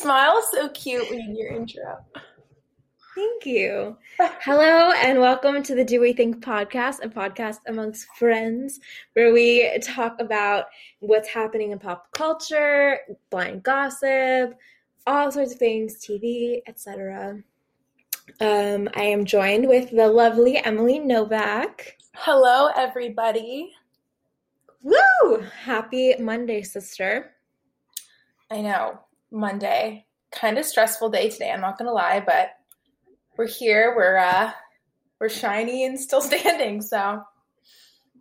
smile so cute when you your intro. Thank you. Hello and welcome to the Do We Think podcast, a podcast amongst friends where we talk about what's happening in pop culture, blind gossip, all sorts of things, TV, etc. Um, I am joined with the lovely Emily Novak. Hello, everybody. Woo! Happy Monday, sister. I know, Monday. Kind of stressful day today, I'm not gonna lie, but we're here, we're uh we're shiny and still standing, so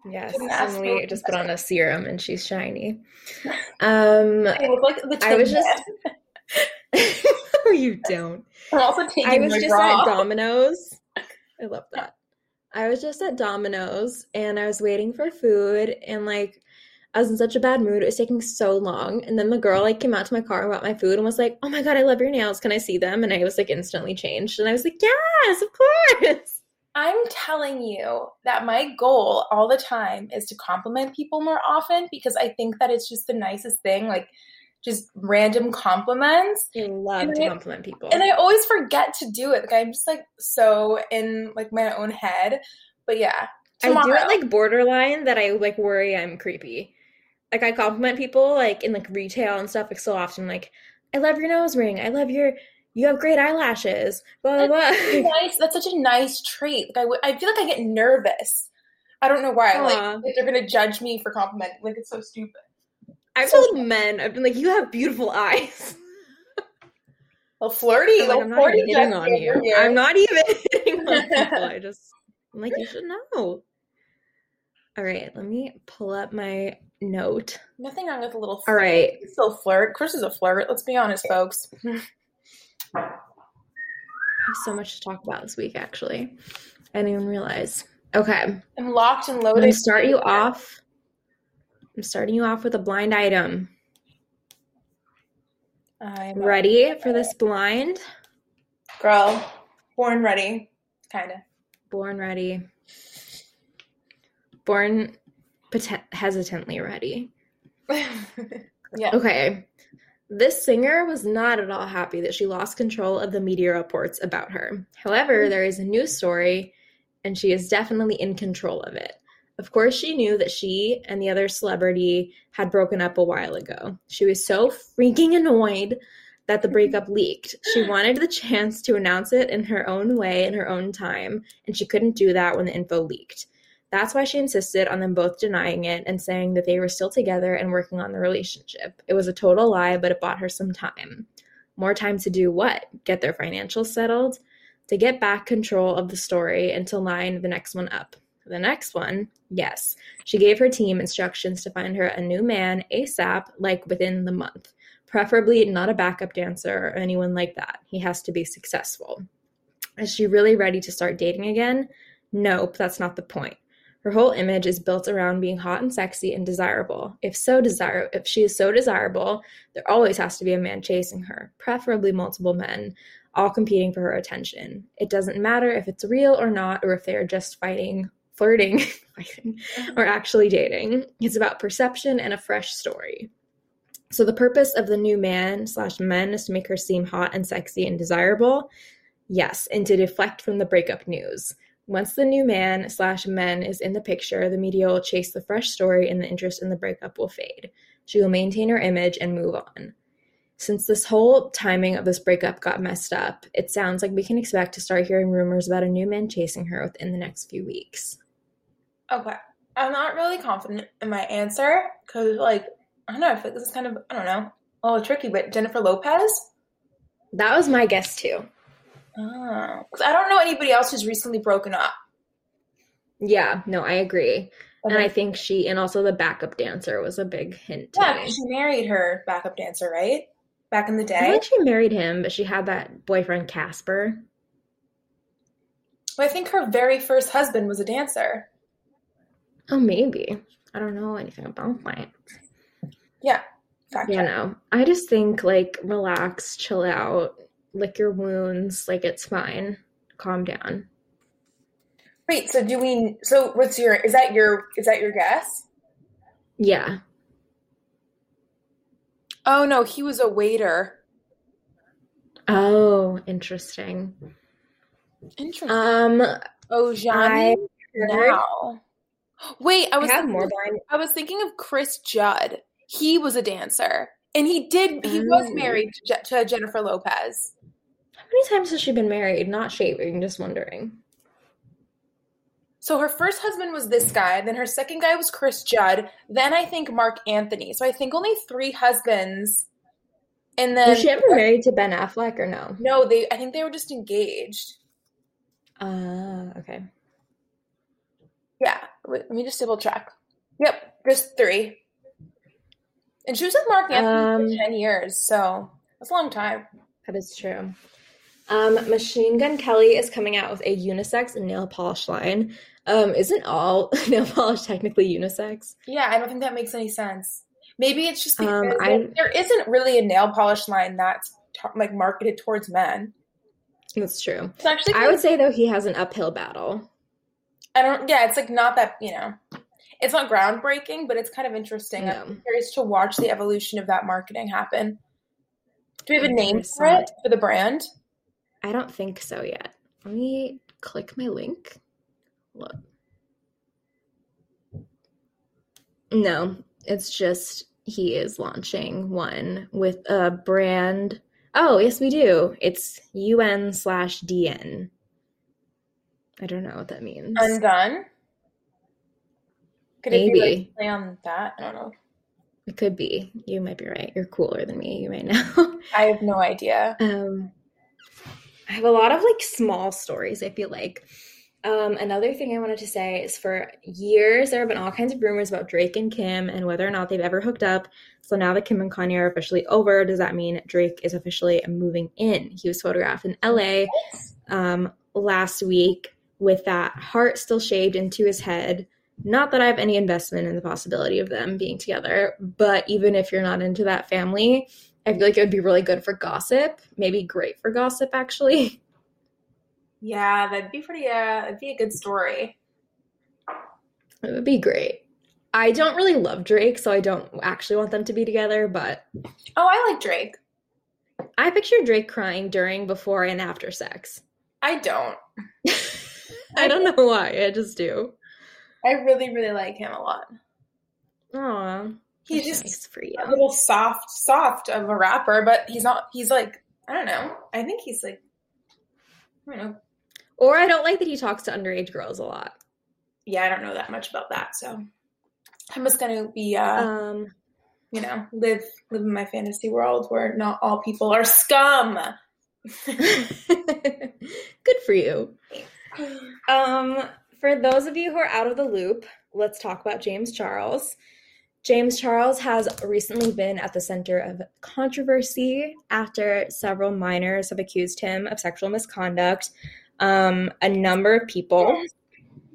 Yes, Emily for just put on a serum and she's shiny. Um, I look like the I was just. No, you don't. I'm also taking I was just bra at. Domino's. I love that. I was just at Domino's and I was waiting for food and like I was in such a bad mood. It was taking so long. And then the girl like came out to my car and brought my food and was like, "Oh my god, I love your nails. Can I see them?" And I was like instantly changed. And I was like, "Yes, of course." I'm telling you that my goal all the time is to compliment people more often because I think that it's just the nicest thing, like just random compliments. I love And to I- compliment people. And I always forget to do it. Like I'm just like so in like my own head. But yeah, I do it like borderline that I like worry I'm creepy. Like I compliment people like in like retail and stuff like so often like I love your nose ring. I love your you have great eyelashes. Blah blah blah. nice. That's such a nice trait. Like I, w- I feel like I get nervous. I don't know why. Aw. Like they're gonna judge me for complimenting. Like it's so stupid. I've So- told men, I've been like, you have beautiful eyes. Well, flirty. I'm like, I'm not flirty even hitting on you. here. I'm not even hitting on people. I just I'm like, you should know. All right, let me pull up my note. Nothing wrong with a little. All Flirt. right. You Still flirt. Chris is a flirt. Let's be honest, folks. I have so much to talk about this week, actually. I didn't even realize. Okay. I'm locked and loaded. I'm start you off. I'm starting you off with a blind item. I'm Ready for this blind? girl. Born ready. Kind of. Born ready. Born poten- hesitantly ready. yeah. Okay. This singer was not at all happy that she lost control of the media reports about her. However, mm-hmm. there is a new story, and she is definitely in control of it. Of course, she knew that she and the other celebrity had broken up a while ago. She was so freaking annoyed that the breakup mm-hmm. leaked. She wanted the chance to announce it in her own way, in her own time, and she couldn't do that when the info leaked. That's why she insisted on them both denying it and saying that they were still together and working on the relationship. It was a total lie, but it bought her some time. More time to do what? Get their financials settled? To get back control of the story and to line the next one up. The next one, yes. She gave her team instructions to find her a new man ASAP, like within the month. Preferably not a backup dancer or anyone like that. He has to be successful. Is she really ready to start dating again? Nope, that's not the point. Her whole image is built around being hot and sexy and desirable. If so desire if she is so desirable, there always has to be a man chasing her, preferably multiple men, all competing for her attention. It doesn't matter if it's real or not, or if they are just fighting, flirting, fighting, or actually dating. It's about perception and a fresh story. So the purpose of the new man slash men is to make her seem hot and sexy and desirable. Yes, and to deflect from the breakup news. Once the new man slash men is in the picture, the media will chase the fresh story and the interest in the breakup will fade. She will maintain her image and move on. Since this whole timing of this breakup got messed up, it sounds like we can expect to start hearing rumors about a new man chasing her within the next few weeks. Okay. I'm not really confident in my answer because, like, I don't know. I feel like this is kind of, I don't know, a little tricky, but Jennifer Lopez? That was my guess too. Oh. I don't know anybody else who's recently broken up. Yeah, no, I agree. And I think she and also the backup dancer was a big hint to yeah, she married her backup dancer, right? Back in the day. I think she married him, but she had that boyfriend Casper. Well, I think her very first husband was a dancer. Oh, maybe. I don't know anything about that. Yeah. Fact You check. know, I just think like relax, chill out, lick your wounds, like it's fine. Calm down. Wait, so do we so what's your is that your is that your guess? Yeah. Oh no, he was a waiter. Oh, interesting. Interesting. Um, oh, I Johnny now. Wait, I I was have thinking more of- I was thinking of Cris Judd. He was a dancer, and he did. He was Oh. married to, to Jennifer Lopez. How many times has she been married? Not shaving, just wondering. So her first husband was this guy. Then her second guy was Cris Judd. Then I think Marc Anthony. So I think only three husbands. And then Was she ever married to Ben Affleck or no? no, they. I think they were just engaged. Ah, okay. Yeah, let me just double check. Yep, just three. And she was with Marc Anthony Um, for ten years, so that's a long time. That is true. Um, Machine Gun Kelly is coming out with a unisex nail polish line. Um, isn't all nail polish technically unisex? Yeah, I don't think that makes any sense. Maybe it's just because Um, there isn't really a nail polish line that's t- like marketed towards men. That's true. It's actually I would say though he has an uphill battle. I don't. Yeah, it's like not that you know. It's not groundbreaking, but it's kind of interesting. No. I'm curious to watch the evolution of that marketing happen. Do we have a name for it for the brand? I don't think so yet. Let me click my link. Look. No, it's just he is launching one with a brand. Oh, yes, we do. It's UN slash DN. I don't know what that means. Undone. Could it be Maybe. like play on that? I don't know. It could be. You might be right. You're cooler than me. You might know. I have no idea. Um, I have a lot of like small stories, I feel like. Um, another thing I wanted to say is for years there have been all kinds of rumors about Drake and Kim and whether or not they've ever hooked up. So now that Kim and Kanye are officially over, does that mean Drake is officially moving in? He was photographed in LA um, last week with that heart still shaved into his head. Not that I have any investment in the possibility of them being together, but even if you're not into that family, I feel like it would be really good for gossip. Maybe great for gossip, actually. Yeah, that'd be pretty. Uh, it'd be a good story. It would be great. I don't really love Drake, so I don't actually want them to be together, but Oh, I like Drake. I picture Drake crying during, before, and after sex. I don't. I don't know why, I just do. I really, really like him a lot. Aw. He's that's just nice for you. a little soft, soft of a rapper, but he's not. He's like I don't know. I think he's like I don't know. Or I don't like that he talks to underage girls a lot. Yeah, I don't know that much about that, so I'm just gonna be uh Um, you know live live in my fantasy world where not all people are scum. good for you. Um, for those of you who are out of the loop, let's talk about James Charles. James Charles has recently been at the center of controversy after several minors have accused him of sexual misconduct. Um, a number of people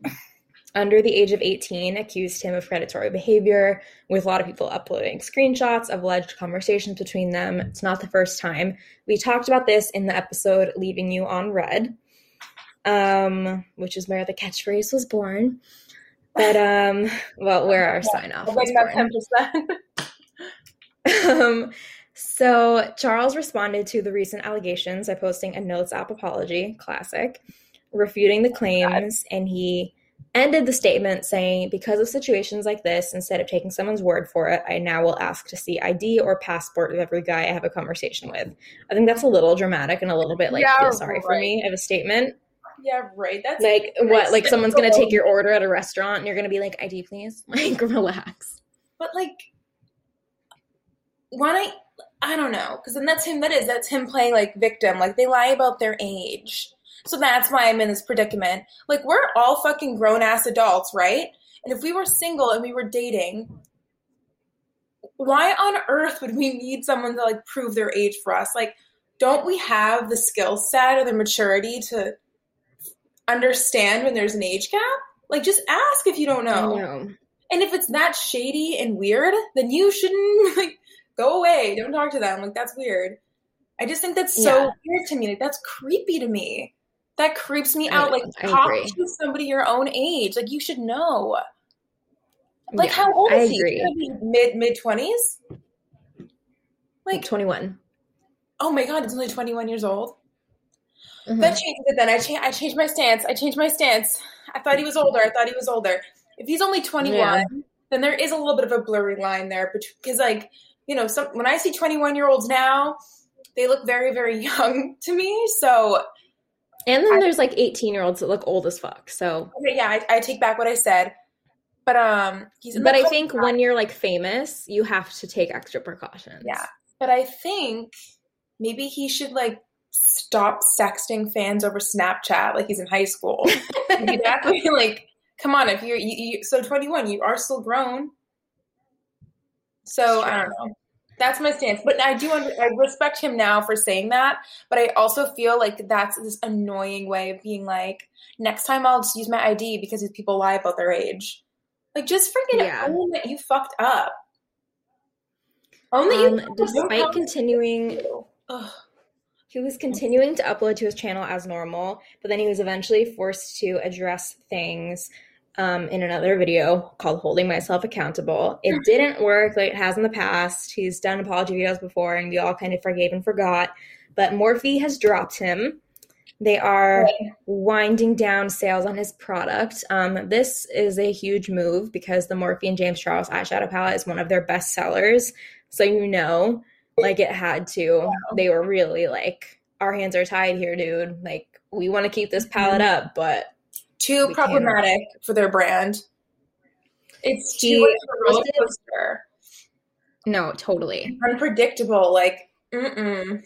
under the age of 18 accused him of predatory behavior, with a lot of people uploading screenshots of alleged conversations between them. It's not the first time. We talked about this in the episode Leaving You on Red, um, which is where the catchphrase was born. But, um, well, where are our sign off I'm was like that ten percent. Um, so Charles responded to the recent allegations by posting a Notes app apology, classic, refuting the claims, and he ended the statement saying, "Because of situations like this, instead of taking someone's word for it, I now will ask to see ID or passport of every guy I have a conversation with." I think that's a little dramatic and a little bit like Yeah, feel sorry for me of a statement. Yeah, right. That's Like what? Like someone's gonna take your order at a restaurant and you're gonna be like, "ID, please." Like relax. but like when I I don't know because then that's him. That is that's him playing like victim. Like they lie about their age, so that's why I'm in this predicament. Like we're all fucking grown ass adults, right? And if we were single and we were dating, why on earth would we need someone to like prove their age for us? Like, don't we have the skill set or the maturity to understand when there's an age gap? Like, just ask if you don't know. Know. And if it's that shady and weird, then you shouldn't like go away. Don't talk to them. Like that's weird. I just think that's so Yeah. weird to me. Like that's creepy to me. That creeps me I- out. Like I talk agree. to somebody your own age. Like you should know. Like Yeah, how old I is he? agree. He's be Mid mid twenties. Like 21. Oh my god, it's only 21 years old. Mhm. That changed it then. I, cha- I changed my stance. I changed my stance. I thought he was older. I thought he was older. If he's only 21, Yeah. then there is a little bit of a blurry line there. Because, like, you know, some, when I see 21 year olds now, they look very, very young to me. So, And then there's like 18 year olds that look old as fuck. So, okay, yeah, I, I take back what I said. But um, he's but I think when you're like famous, you have to take extra precautions. Yeah. But I think maybe he should like stop sexting fans over Snapchat like he's in high school. exactly. Like, come on, if you're you, you, so 21, you are still grown. So I don't know. That's my stance. But I do under, I respect him now for saying that. But I also feel like that's this annoying way of being like, next time I'll just use my ID because these people lie about their age. Like, just freaking Yeah. own that you fucked up. Own that you Um, fucked despite continuing Ugh. He was continuing to upload to his channel as normal, but then he was eventually forced to address things um, in another video called Holding Myself Accountable. It didn't work like it has in the past. He's done apology videos before, and we all kind of forgave and forgot. But Morphe has dropped him. They are winding down sales on his product. Um, this is a huge move because the Morphe and James Charles eyeshadow palette is one of their best sellers. So you know like it had to they were really like our hands are tied here dude like we want to keep this palette mm-hmm. up but Too We can't. problematic for their brand. It's too much a roller coaster. no totally Unpredictable. Like, mm-mm.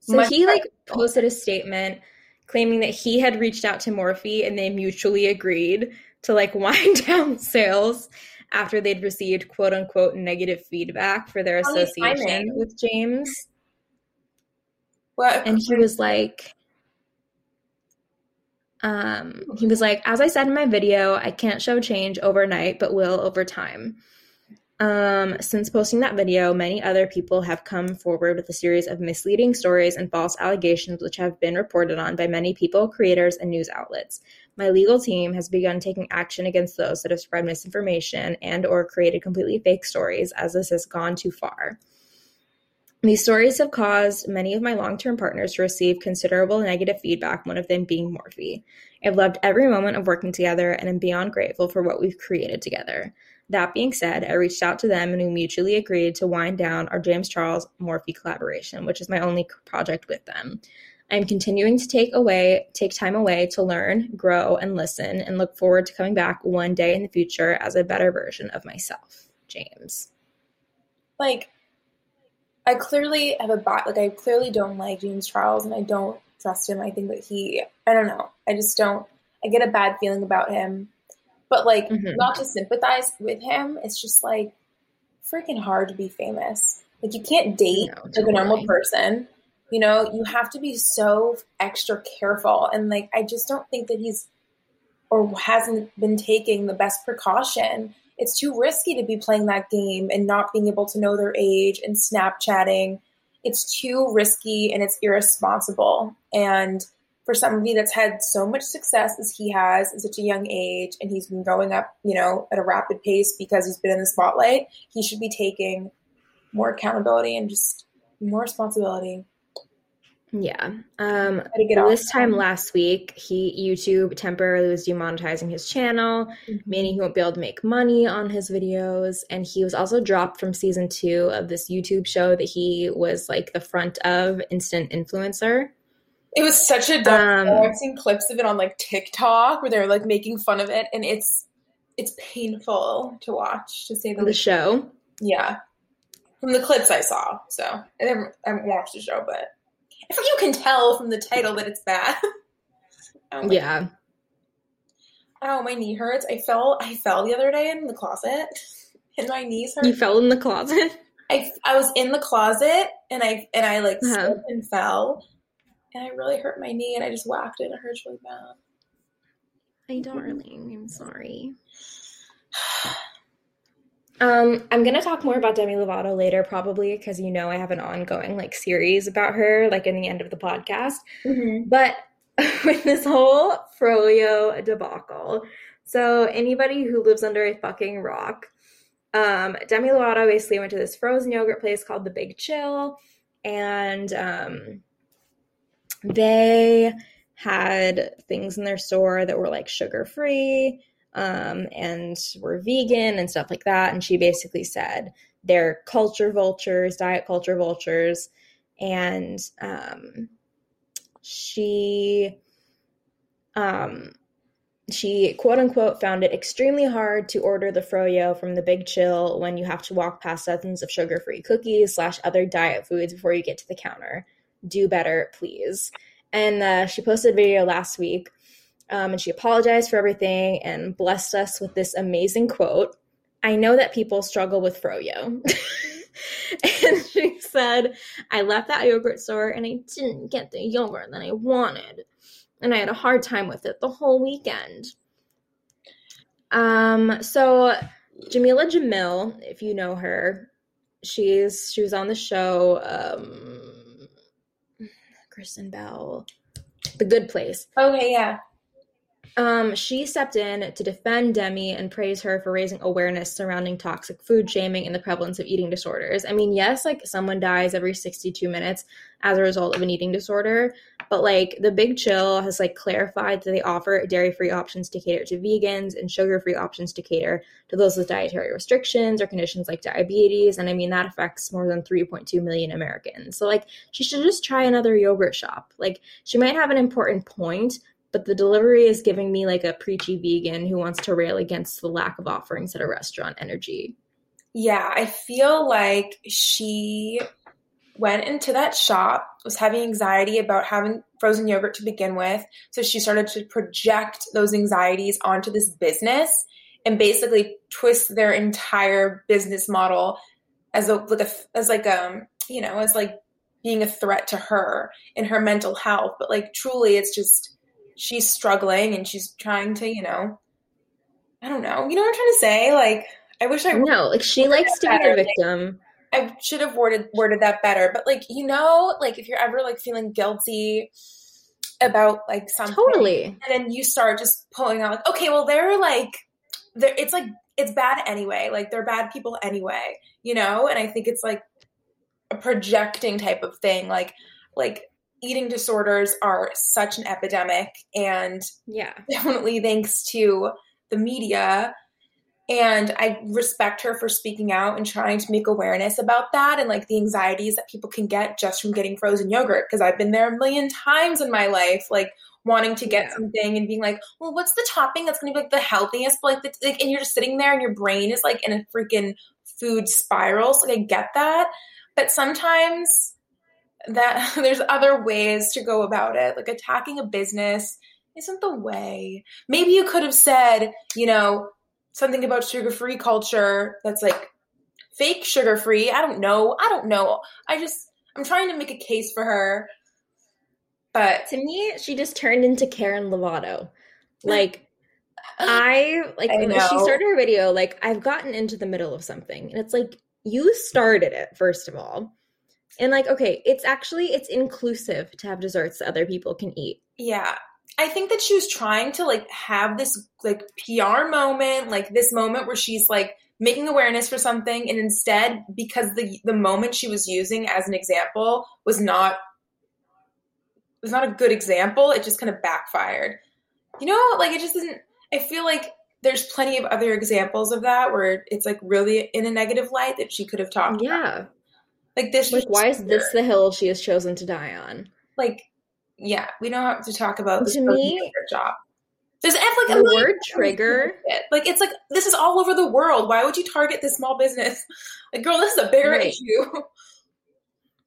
so Much he like posted a statement claiming that he had reached out to morphe and they mutually agreed to like wind down sales after they'd received quote unquote negative feedback for their association with james. Well, and he was like um he was like as i said in my video i can't show change overnight but will over time um since posting that video many other people have come forward with a series of misleading stories and false allegations which have been reported on by many people creators and news outlets my legal team has begun taking action against those that have spread misinformation and or created completely fake stories as this has gone too far these stories have caused many of my long term partners to receive considerable negative feedback, one of them being Morphe. I've loved every moment of working together and am beyond grateful for what we've created together. That being said, I reached out to them and we mutually agreed to wind down our James Charles Morphe collaboration, which is my only project with them. I'm continuing to take away take time away to learn, grow, and listen, and look forward to coming back one day in the future as a better version of myself. James. like, I clearly have a bot. Like, I clearly don't like James Charles, and I don't trust him. I think that he. I don't know. I just don't. I get a bad feeling about him. But like, Mhm. not to sympathize with him. It's just like freaking hard to be famous. Like, you can't date No, like a normal person. You know, you have to be so extra careful. And like, I just don't think that he's or hasn't been taking the best precaution. It's too risky to be playing that game and not being able to know their age and Snapchatting. It's too risky and it's irresponsible. And for somebody that's had so much success as he has at such a young age and he's been going up, you know, at a rapid pace because he's been in the spotlight, he should be taking more accountability and just more responsibility. Yeah. Um, this time last week, he YouTube temporarily was demonetizing his channel, meaning he won't be able to make money on his videos. And he was also dropped from season two of this YouTube show that he was like the front of, Instant Influencer. It was such a dumb. Um, I've seen clips of it on like TikTok where they're like making fun of it, and it's it's painful to watch. To say the The show. Yeah, from the clips I saw. So I haven't, I haven't watched the show, but I think you can tell from the title that it's bad. oh Yeah. Oh, my knee hurts. I fell. I fell the other day in the closet, and my knees hurt. You fell in the closet. I, I was in the closet and I and I like Uh-huh. slipped and fell, and I really hurt my knee, and I just whacked it. and It hurts really bad. I don't really. I'm sorry. Um, I'm gonna talk more about Demi Lovato later, probably because you know I have an ongoing like series about her, like in the end of the podcast. Mm-hmm. But with this whole Froyo debacle, so anybody who lives under a fucking rock, um, Demi Lovato basically went to this frozen yogurt place called the Big Chill, and um, they had things in their store that were like sugar free um, and were vegan and stuff like that. And she basically said they're culture vultures, diet culture vultures. And um, she um, she quote unquote found it extremely hard to order the froyo from the big chill when you have to walk past dozens of sugar-free cookies slash other diet foods before you get to the counter do better please and uh, she posted a video last week um, and she apologized for everything and blessed us with this amazing quote i know that people struggle with froyo and she said i left that yogurt store and i didn't get the yogurt that i wanted and I had a hard time with it the whole weekend. Um, so Jameela Jamil, if you know her, she's she was on the show um Kristen Bell, The Good Place. Okay, yeah. Um, she stepped in to defend Demi and praise her for raising awareness surrounding toxic food shaming and the prevalence of eating disorders. I mean, yes, like someone dies every 62 minutes as a result of an eating disorder, but like the Big Chill has like clarified that they offer dairy-free options to cater to vegans and sugar-free options to cater to those with dietary restrictions or conditions like diabetes. And I mean that affects more than 3.2 million Americans. So like she should just try another yogurt shop. Like she might have an important point, but the delivery is giving me like a preachy vegan who wants to rail against the lack of offerings at a restaurant energy. Yeah, I feel like she went into that shop, was having anxiety about having frozen yogurt to begin with. So she started to project those anxieties onto this business and basically twist their entire business model as a like a as like um you know as like being a threat to her and her mental health. But like truly, it's just she's struggling and she's trying to, you know, I don't know. You know what I'm trying to say? Like, I wish I no, like she likes to be the victim. I should have worded worded that better. But like, you know, like if you're ever like feeling guilty about like something, totally, and then you start just pulling out like, okay, well, they're like, they're it's like it's bad anyway. Like they're bad people anyway, you know. And I think it's like a projecting type of thing. Like, like eating disorders are such an epidemic and yeah. definitely thanks to the media. And i respect her for speaking out and trying to make awareness about that and like the anxieties that people can get just from getting frozen yogurt because i've been there a million times in my life like wanting to get yeah. something and being like well what's the topping that's going to be like the healthiest? But like, the, like and you're just sitting there and your brain is like in a freaking food spiral so like i get that. But sometimes that there's other ways to go about it. Like attacking a business isn't the way. Maybe you could have said, you know, something about sugar free culture that's like fake sugar free. I don't know. I don't know. I just, I'm trying to make a case for her. But to me, she just turned into Karen Lovato. Like, I like I she started her video like I've gotten into the middle of something and it's like you started it first of all and like, okay, it's actually it's inclusive to have desserts that other people can eat. Yeah. I think that she was trying to like have this like PR moment, like this moment where she's like making awareness for something and instead because the the moment she was using as an example was not was not a good example, it just kind of backfired. You know, like it just isn't I feel like there's plenty of other examples of that where it's like really in a negative light that she could have talked yeah. About. Like this. Like, why is this the hill she has chosen to die on? Like, yeah, we don't have to talk about to me job. There's like the word trigger. Like it's like this is all over the world. Why would you target this small business? Like, girl, this is a bigger right. issue.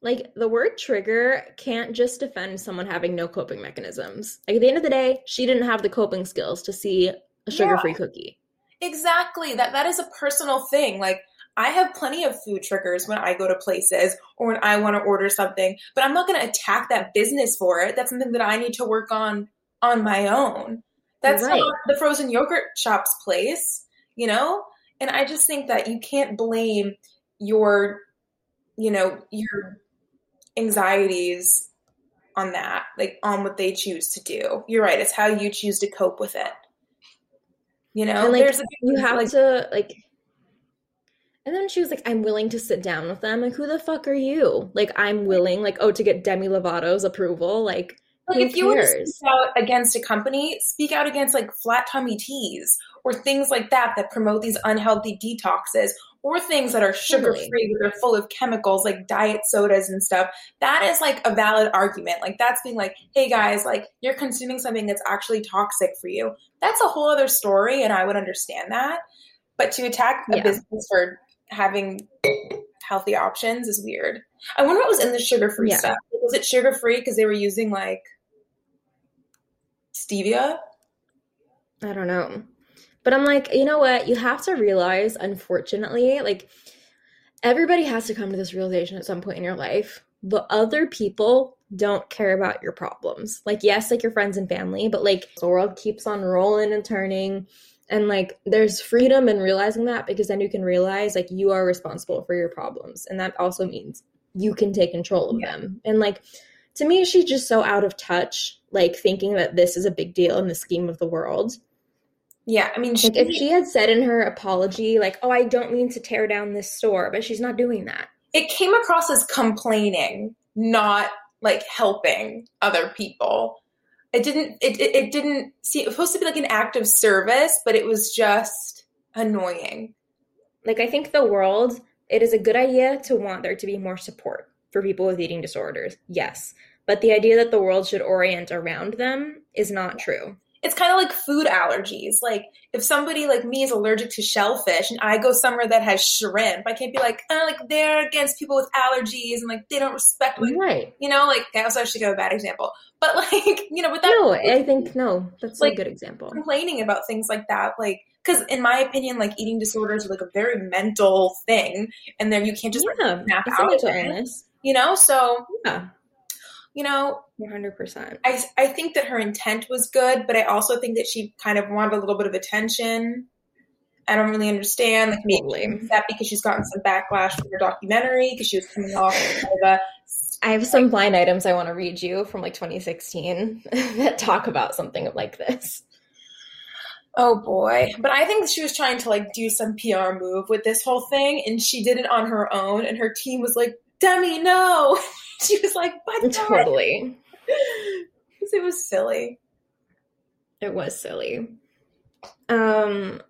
Like the word trigger can't just defend someone having no coping mechanisms. Like at the end of the day, she didn't have the coping skills to see a sugar-free yeah. cookie. Exactly. That that is a personal thing. Like I have plenty of food triggers when I go to places or when I want to order something, but I'm not going to attack that business for it. That's something that I need to work on on my own. That's right. not the frozen yogurt shop's place, you know? And I just think that you can't blame your, you know, your anxieties on that, like on what they choose to do. You're right. It's how you choose to cope with it. You know, and like, there's a, you have like, to like And then she was like, I'm willing to sit down with them. Like, who the fuck are you? Like, I'm willing, like, oh, to get Demi Lovato's approval. Like, Like if you want to speak out against a company, speak out against like flat tummy teas or things like that that promote these unhealthy detoxes or things that are sugar free but they're full of chemicals like diet sodas and stuff. That is like a valid argument. Like that's being like, hey guys, like you're consuming something that's actually toxic for you. That's a whole other story and I would understand that. But to attack a Yeah. business for having healthy options is weird. I wonder what was in the sugar free Yeah. stuff. Was it sugar free because they were using like stevia? I don't know. But I'm like, you know what? You have to realize, unfortunately, like everybody has to come to this realization at some point in your life. The other people don't care about your problems. Like, yes, like your friends and family, but like the world keeps on rolling and turning. And like there's freedom in realizing that because then you can realize like you are responsible for your problems. And that also means you can take control of Yeah. them. And like to me, she's just so out of touch, like thinking that this is a big deal in the scheme of the world. Yeah, I mean, she, Like if she had said in her apology, like, "Oh, I don't mean to tear down this store," but she's not doing that. it came across as complaining, not like helping other people. It didn't. It, it, it didn't see. It was supposed to be like an act of service, but it was just annoying. Like I think the world, it is a good idea to want there to be more support for people with eating disorders. Yes, but the idea that the world should orient around them is not true. It's kind of like food allergies. Like if somebody like me is allergic to shellfish and I go somewhere that has shrimp, I can't be like, oh, like they're against people with allergies and like they don't respect me. Right. you know, like that was actually a bad example. But like, you know, with that No, I think no. That's Like- a good example. complaining about things like that, like because in my opinion, like eating disorders are like a very mental thing, and then you can't just Yeah, snap out of it. illness. you know. So Yeah, you know, one hundred percent. I I think that her intent was good, but I also think that she kind of wanted a little bit of attention. I don't really understand. Like maybe that because she's gotten some backlash from her documentary because she was coming off of a I have some blind items I want to read you from like 2016 that talk about something like this. Oh boy. But I think she was trying to like do some PR move with this whole thing and she did it on her own and her team was like, Demi, no. she was like, but. Totally. It was silly. It was silly. Um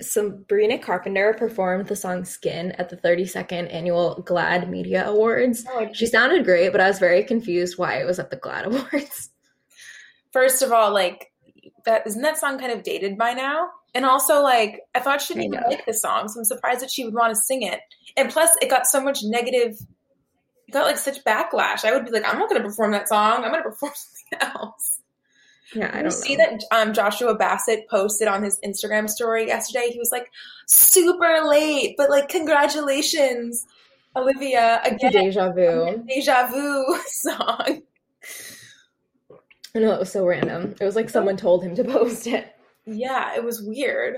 Sabrina Carpenter performed the song Skin at the 32nd annual GLAAD Media Awards. She sounded great, but I was very confused why it was at the GLAAD Awards. First of all, like that isn't that song kind of dated by now? And also like I thought she didn't even like the song, so I'm surprised that she would want to sing it. And plus it got so much negative got like such backlash. I would be like, I'm not gonna perform that song, I'm gonna perform something else. Yeah, I don't see know. that um, Joshua Bassett posted on his Instagram story yesterday. He was like, super late, but like, congratulations, Olivia, again, deja vu. deja vu song. I know it was so random. It was like someone told him to post it. Yeah, it was weird.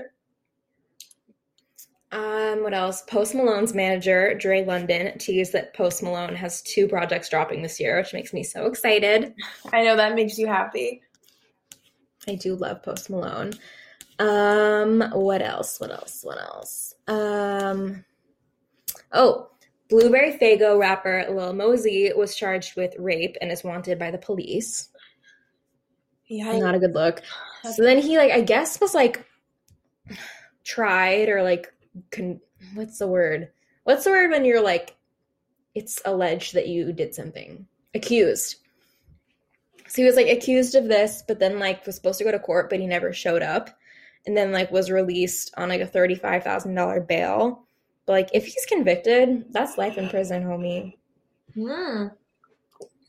Um, what else? Post Malone's manager, Dre London, teased that Post Malone has two projects dropping this year, which makes me so excited. I know that makes you happy. I do love Post Malone. Um, what else? What else? What else? Um, oh, Blueberry Faygo rapper Lil Mosey was charged with rape and is wanted by the police. Yeah, Not a good look. So then he like I guess was like tried or like con- what's the word? What's the word when you're like it's alleged that you did something? Accused. So he was like accused of this, but then like was supposed to go to court, but he never showed up, and then like was released on like a thirty five thousand dollar bail. But like if he's convicted, that's life in prison, homie. Hmm.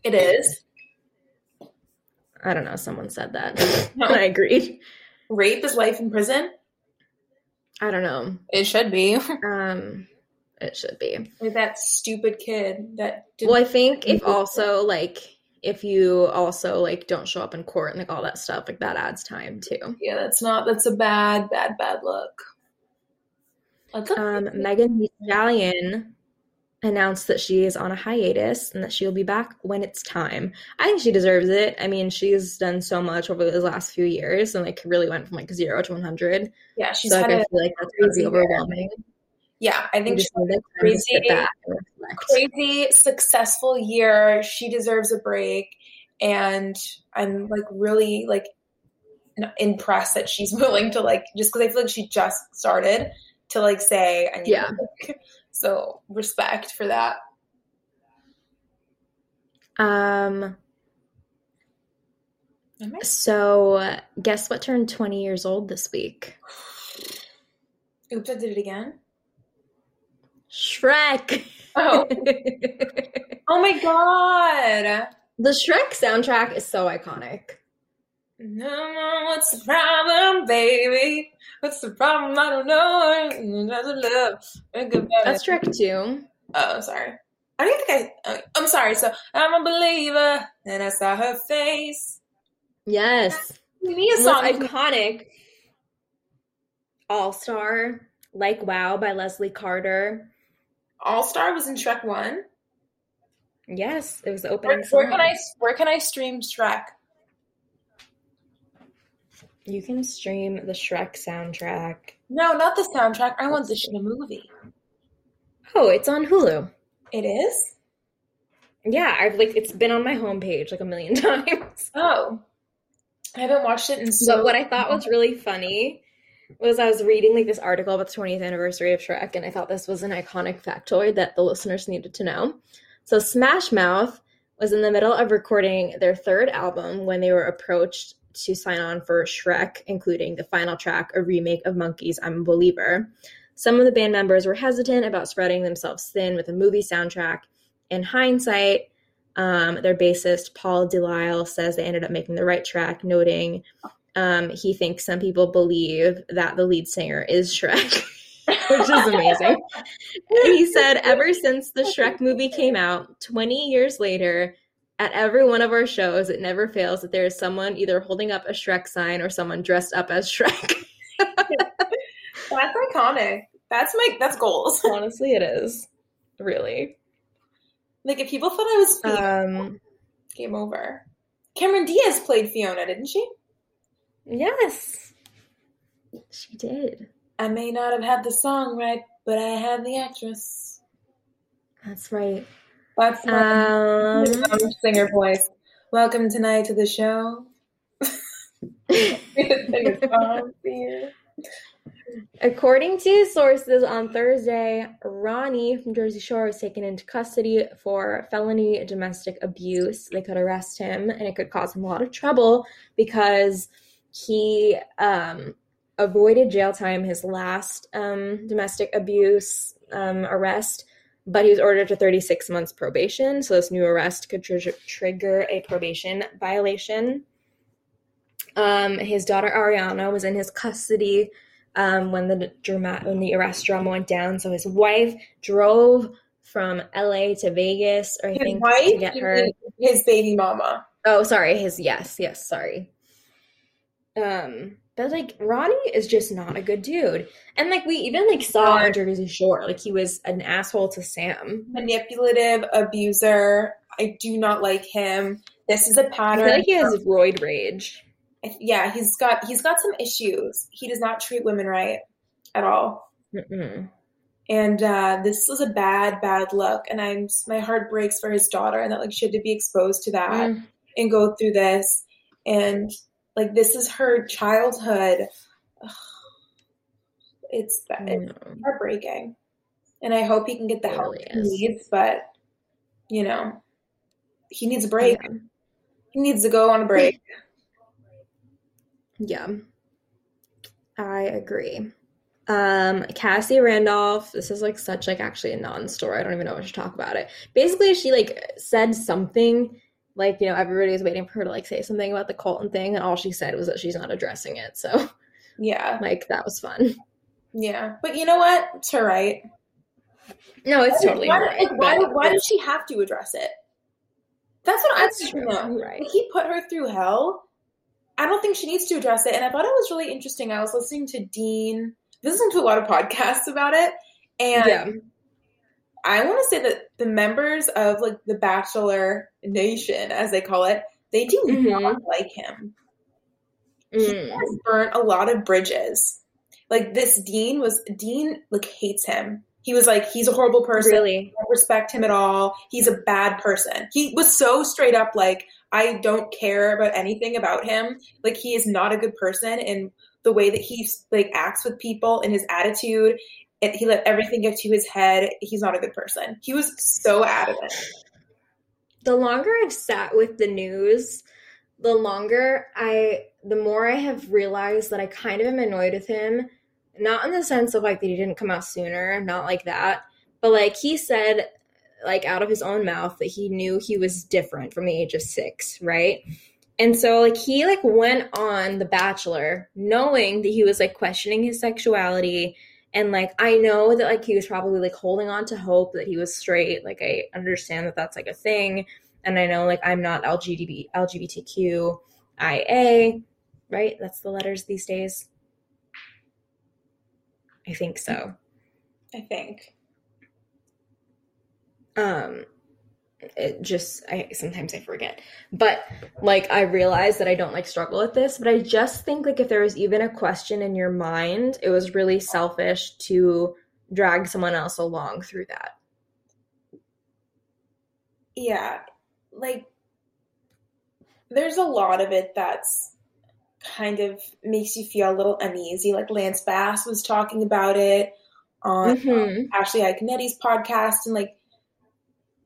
It is. I don't know. Someone said that, No. I agreed. Rape is life in prison. I don't know. It should be. Um, it should be. like that stupid kid that didn't. Well, I think if also like if you also like don't show up in court and like all that stuff, like that adds time too. yeah, that's not. That's a bad, bad, bad look. Um, Megan Thee Stallion announced that she is on a hiatus and that she will be back when it's time. I think she deserves it. I mean, she's done so much over the last few years and like really went from like zero to one hundred. yeah, she's So like, I feel like that's crazy overwhelming. Yeah, I think just she need the time to crazy- sit back and reflect. crazy successful year. She deserves a break, and I'm like really like impressed that she's willing to like just because I feel like she just started to like say I need Yeah. A break. So respect for that. Um, so guess what turned 20 years old this week? Oops, I did it again. Shrek. Oh, oh my god. the Shrek soundtrack is so iconic. No, no, what's the problem, baby? What's the problem? I don't know. Another love. That's Shrek 2. Oh, sorry. I don't think I. Uh, I'm sorry. So I'm a believer, and I saw her face. Yes. We need a song. iconic. All Star, Like Wow by Leslie Carter. All Star was in Shrek One. Yes, it was the opening Where, where can I? Where can I stream Shrek? You can stream the Shrek soundtrack. No, not the soundtrack. I want the the movie. Oh, it's on Hulu. It is. Yeah, I've like it's been on my homepage like a million times. Oh, I haven't watched it in so. But what I thought was really funny was I was reading like this article about the 20th anniversary of Shrek, and I thought this was an iconic factoid that the listeners needed to know. So Smash Mouth was in the middle of recording their third album when they were approached to sign on for Shrek, including the final track, a remake of Monkees' I'm a Believer. Some of the band members were hesitant about spreading themselves thin with a movie soundtrack. In hindsight, um, their bassist Paul Delisle says they ended up making the right track, noting um, he thinks some people believe that the lead singer is Shrek, which is amazing. he said, ever since the Shrek movie came out, 20 years later, at every one of our shows, it never fails that there is someone either holding up a Shrek sign or someone dressed up as Shrek. That's iconic. That's my. That's goals. Honestly, it is. Really. like if people thought I was Fiona, Um, game over. Cameron Diaz played Fiona, didn't she? yes, she did. I may not have had the song right, but I had the actress. That's right. That's my Um, singer voice. Welcome tonight to the show. Sing a song for you. According to sources on Thursday, Ronnie from Jersey Shore was taken into custody for felony domestic abuse. They could arrest him and it could cause him a lot of trouble because he um, avoided jail time his last um, domestic abuse um, arrest, but he was ordered to 36 months probation. So this new arrest could tr- trigger a probation violation. Um, his daughter Ariana was in his custody um, when the drama when the arrest drama went down. So his wife drove from LA to Vegas, or I His think to wife, get her. his baby mama. Oh, sorry, his yes, yes, sorry. Um, but like Ronnie is just not a good dude, and like we even like saw on Jersey Shore, like he was an asshole to Sam. Manipulative abuser. I do not like him. This is a pattern. feel like he has roid rage. yeah, he's got he's got some issues. He does not treat women right at all. Mm-mm. And uh, this was a bad, bad look. And I'm my heart breaks for his daughter, and that like she had to be exposed to that Mm. and go through this. And like this is her childhood. Ugh. It's it's know. heartbreaking. And I hope he can get the It help really he needs, but you know, he needs a break. Yeah. He needs to go on a break. Yeah. I agree. Um, Cassie Randolph, this is like such like actually a non-story. I don't even know what to talk about it. Basically, she like said something like, you know, everybody was waiting for her to like say something about the Colton thing, and all she said was that she's not addressing it. So yeah, like that was fun. yeah. But you know what? It's her right. No, it's totally why, right. Why, but why does she have to address it? That's what That's I true. know. You're right. He put her through hell. I don't think she needs to address it. And I thought it was really interesting. I was listening to Dean, listening to a lot of podcasts about it, and yeah. I want to say that the members of like the Bachelor Nation, as they call it, they do Mhm. not like him. He Mm. has burnt a lot of bridges. Like this Dean was Dean like hates him. He was like, he's a horrible person. Really? I don't respect him at all. He's a bad person. He was so straight up like, I don't care about anything about him. Like he is not a good person and the way that he like acts with people and his attitude. It, he let everything get to his head. He's not a good person. He was so adamant. The longer I've sat with the news, the longer I, the more I have realized that I kind of am annoyed with him. Not in the sense of like that he didn't come out sooner, not like that, but like he said, like out of his own mouth that he knew he was different from the age of six, right? And so like he like went on The Bachelor knowing that he was like questioning his sexuality and like I know that like he was probably like holding on to hope that he was straight. Like I understand that that's like a thing and I know like I'm not LGBT LGBTQIA, right? That's the letters these days. I think so. I think. Um it just I sometimes I forget. But like I realize that I don't like struggle with this, but I just think like if there was even a question in your mind, it was really selfish to drag someone else along through that. Yeah. Like there's a lot of it that's kind of makes you feel a little uneasy. Like Lance Bass was talking about it on Mhm. Ashley Iaconetti's podcast and like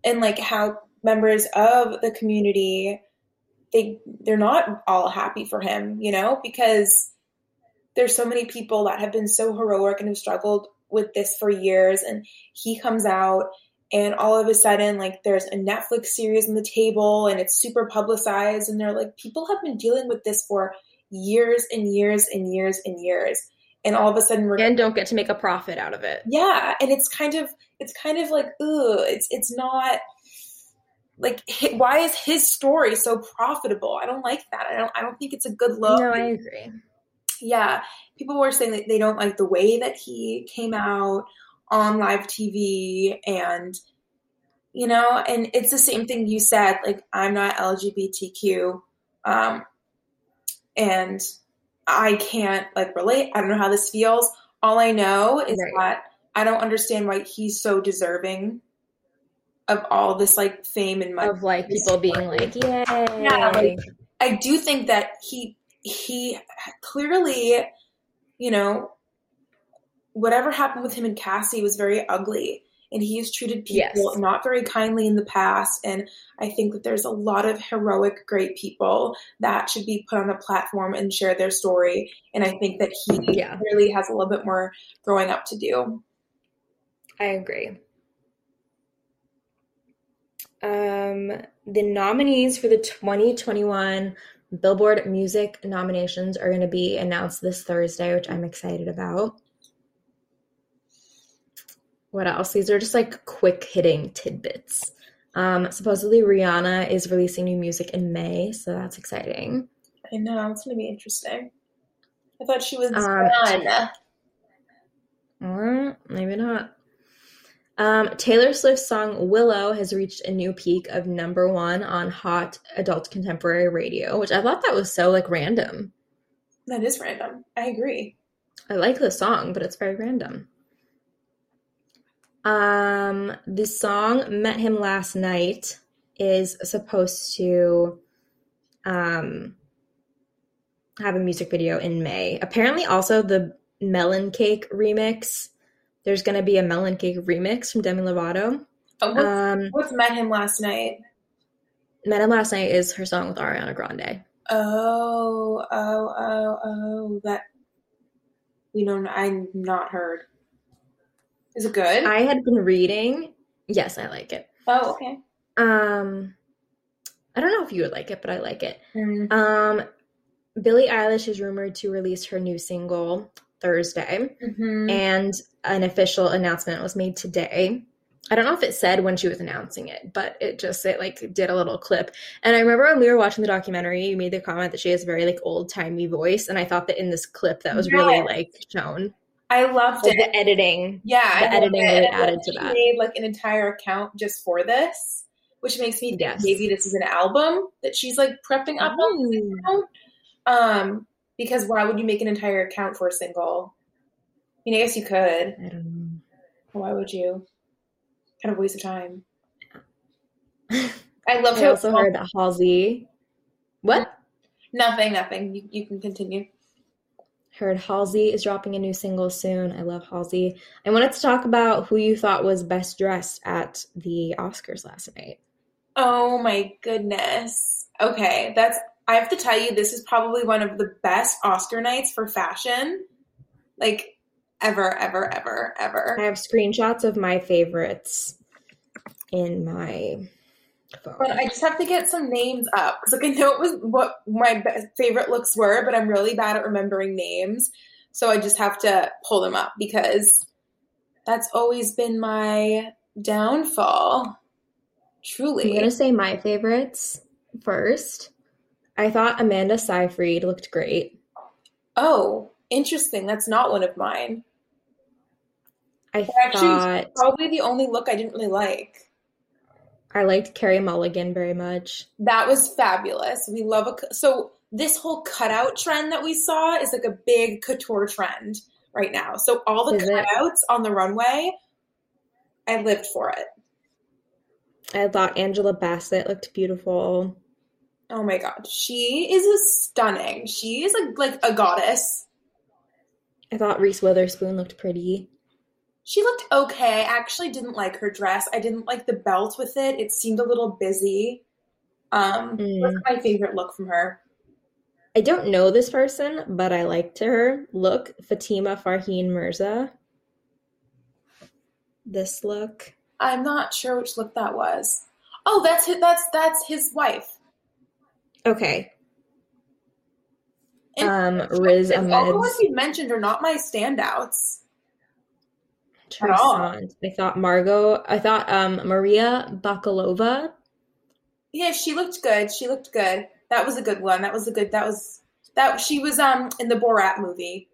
and like how members of the community they they're not all happy for him, you know, because there's so many people that have been so heroic and have struggled with this for years and he comes out and all of a sudden like there's a Netflix series on the table and it's super publicized and they're like people have been dealing with this for years and years and years and years and all of a sudden we're And don't get to make a profit out of it. yeah and it's kind of it's kind of like ooh it's it's not like why is his story so profitable? I don't like that. I don't i don't think it's a good look. No, I agree. yeah. People were saying that they don't like the way that he came out on live tv and you know and it's the same thing you said like i'm not lgbtq um and i can't like relate. I don't know how this feels. All i know is Right. that i don't understand why he's so deserving of all this like fame and money Of like people being like, Yay. Yeah, like- I do think that he he clearly, you know, whatever happened with him and Cassie was very ugly, and he has treated people Yes. not very kindly in the past. And I think that there's a lot of heroic, great people that should be put on a platform and share their story. And I think that he Yeah. really has a little bit more growing up to do. I agree. Um, the nominees for the 2021 Billboard Music nominations are going to be announced this Thursday, which I'm excited about. What else? These are just like quick hitting tidbits. Um, supposedly Rihanna is releasing new music in May, so that's exciting. I know it's gonna be interesting. I thought she was Um, done. Maybe not. Um, Taylor Swift's song Willow has reached a new peak of number one on hot adult contemporary radio, which I thought that was so like random. That is random. I agree. I like the song, but it's very random. Um, the song Met Him Last Night is supposed to um have a music video in May. Apparently also the Melon Cake remix. There's going to be a Melon Cake remix from Demi Lovato. Oh, what's, Um, what's met him last night? Met Him Last Night is her song with Ariana Grande. Oh, oh, oh, oh, that you don't. I'm not heard. Is it good? I had been reading. Yes, I like it. oh, okay. Um, I don't know if you would like it, but I like it. Mm. Um, Billie Eilish is rumored to release her new single Thursday, Mhm. and an official announcement was made today. I don't know if it said when she was announcing it, but it just it like did a little clip. And I remember when we were watching the documentary, you made the comment that she has a very like old timey voice, and I thought that in this clip that was really like shown. I loved Like it. the editing. Yeah, the editing it. really added to she that. Made like an entire account just for this, which makes me think Yes. maybe this is an album that she's like prepping up on. Um, because why would you make an entire account for a single? I mean, I guess you could. I don't know. Why would you? Kind of waste of time. I love I how also heard that Halsey. What? nothing, nothing. You, you can continue. Heard Halsey is dropping a new single soon. I love Halsey. I wanted to talk about who you thought was best dressed at the Oscars last night. Oh my goodness. Okay, that's I have to tell you this is probably one of the best Oscar nights for fashion. Like ever, ever, ever, ever. I have screenshots of my favorites in my phone. But I just have to get some names up because like I know it was what my best, favorite looks were, but I'm really bad at remembering names. So I just have to pull them up because that's always been my downfall. Truly. I'm gonna say my favorites first. I thought Amanda Seyfried looked great. Oh, interesting. That's not one of mine. I Actually, thought Probably the only look I didn't really like. I liked Carey Mulligan very much. That was fabulous. We love a so this whole cutout trend that we saw is like a big couture trend right now. So all the Is it? cutouts on the runway, I lived for it. I thought Angela Bassett looked beautiful. Oh my god, she is stunning. She is a, like a goddess. I thought Reese Witherspoon looked pretty. She looked okay. I actually didn't like her dress. I didn't like the belt with it. It seemed a little busy. Um, Mm. that's my favorite look from her. I don't know this person, but I liked her look. Fatima Farheen Mirza. This look. I'm not sure which look that was. Oh, that's his, that's that's his wife. Okay. And Um, Riz all the ones you mentioned are not my standouts. at all. I thought Margot. I thought um Maria Bakalova. Yeah, she looked good. She looked good. That was a good one. That was a good. That was that. She was um in the Borat movie.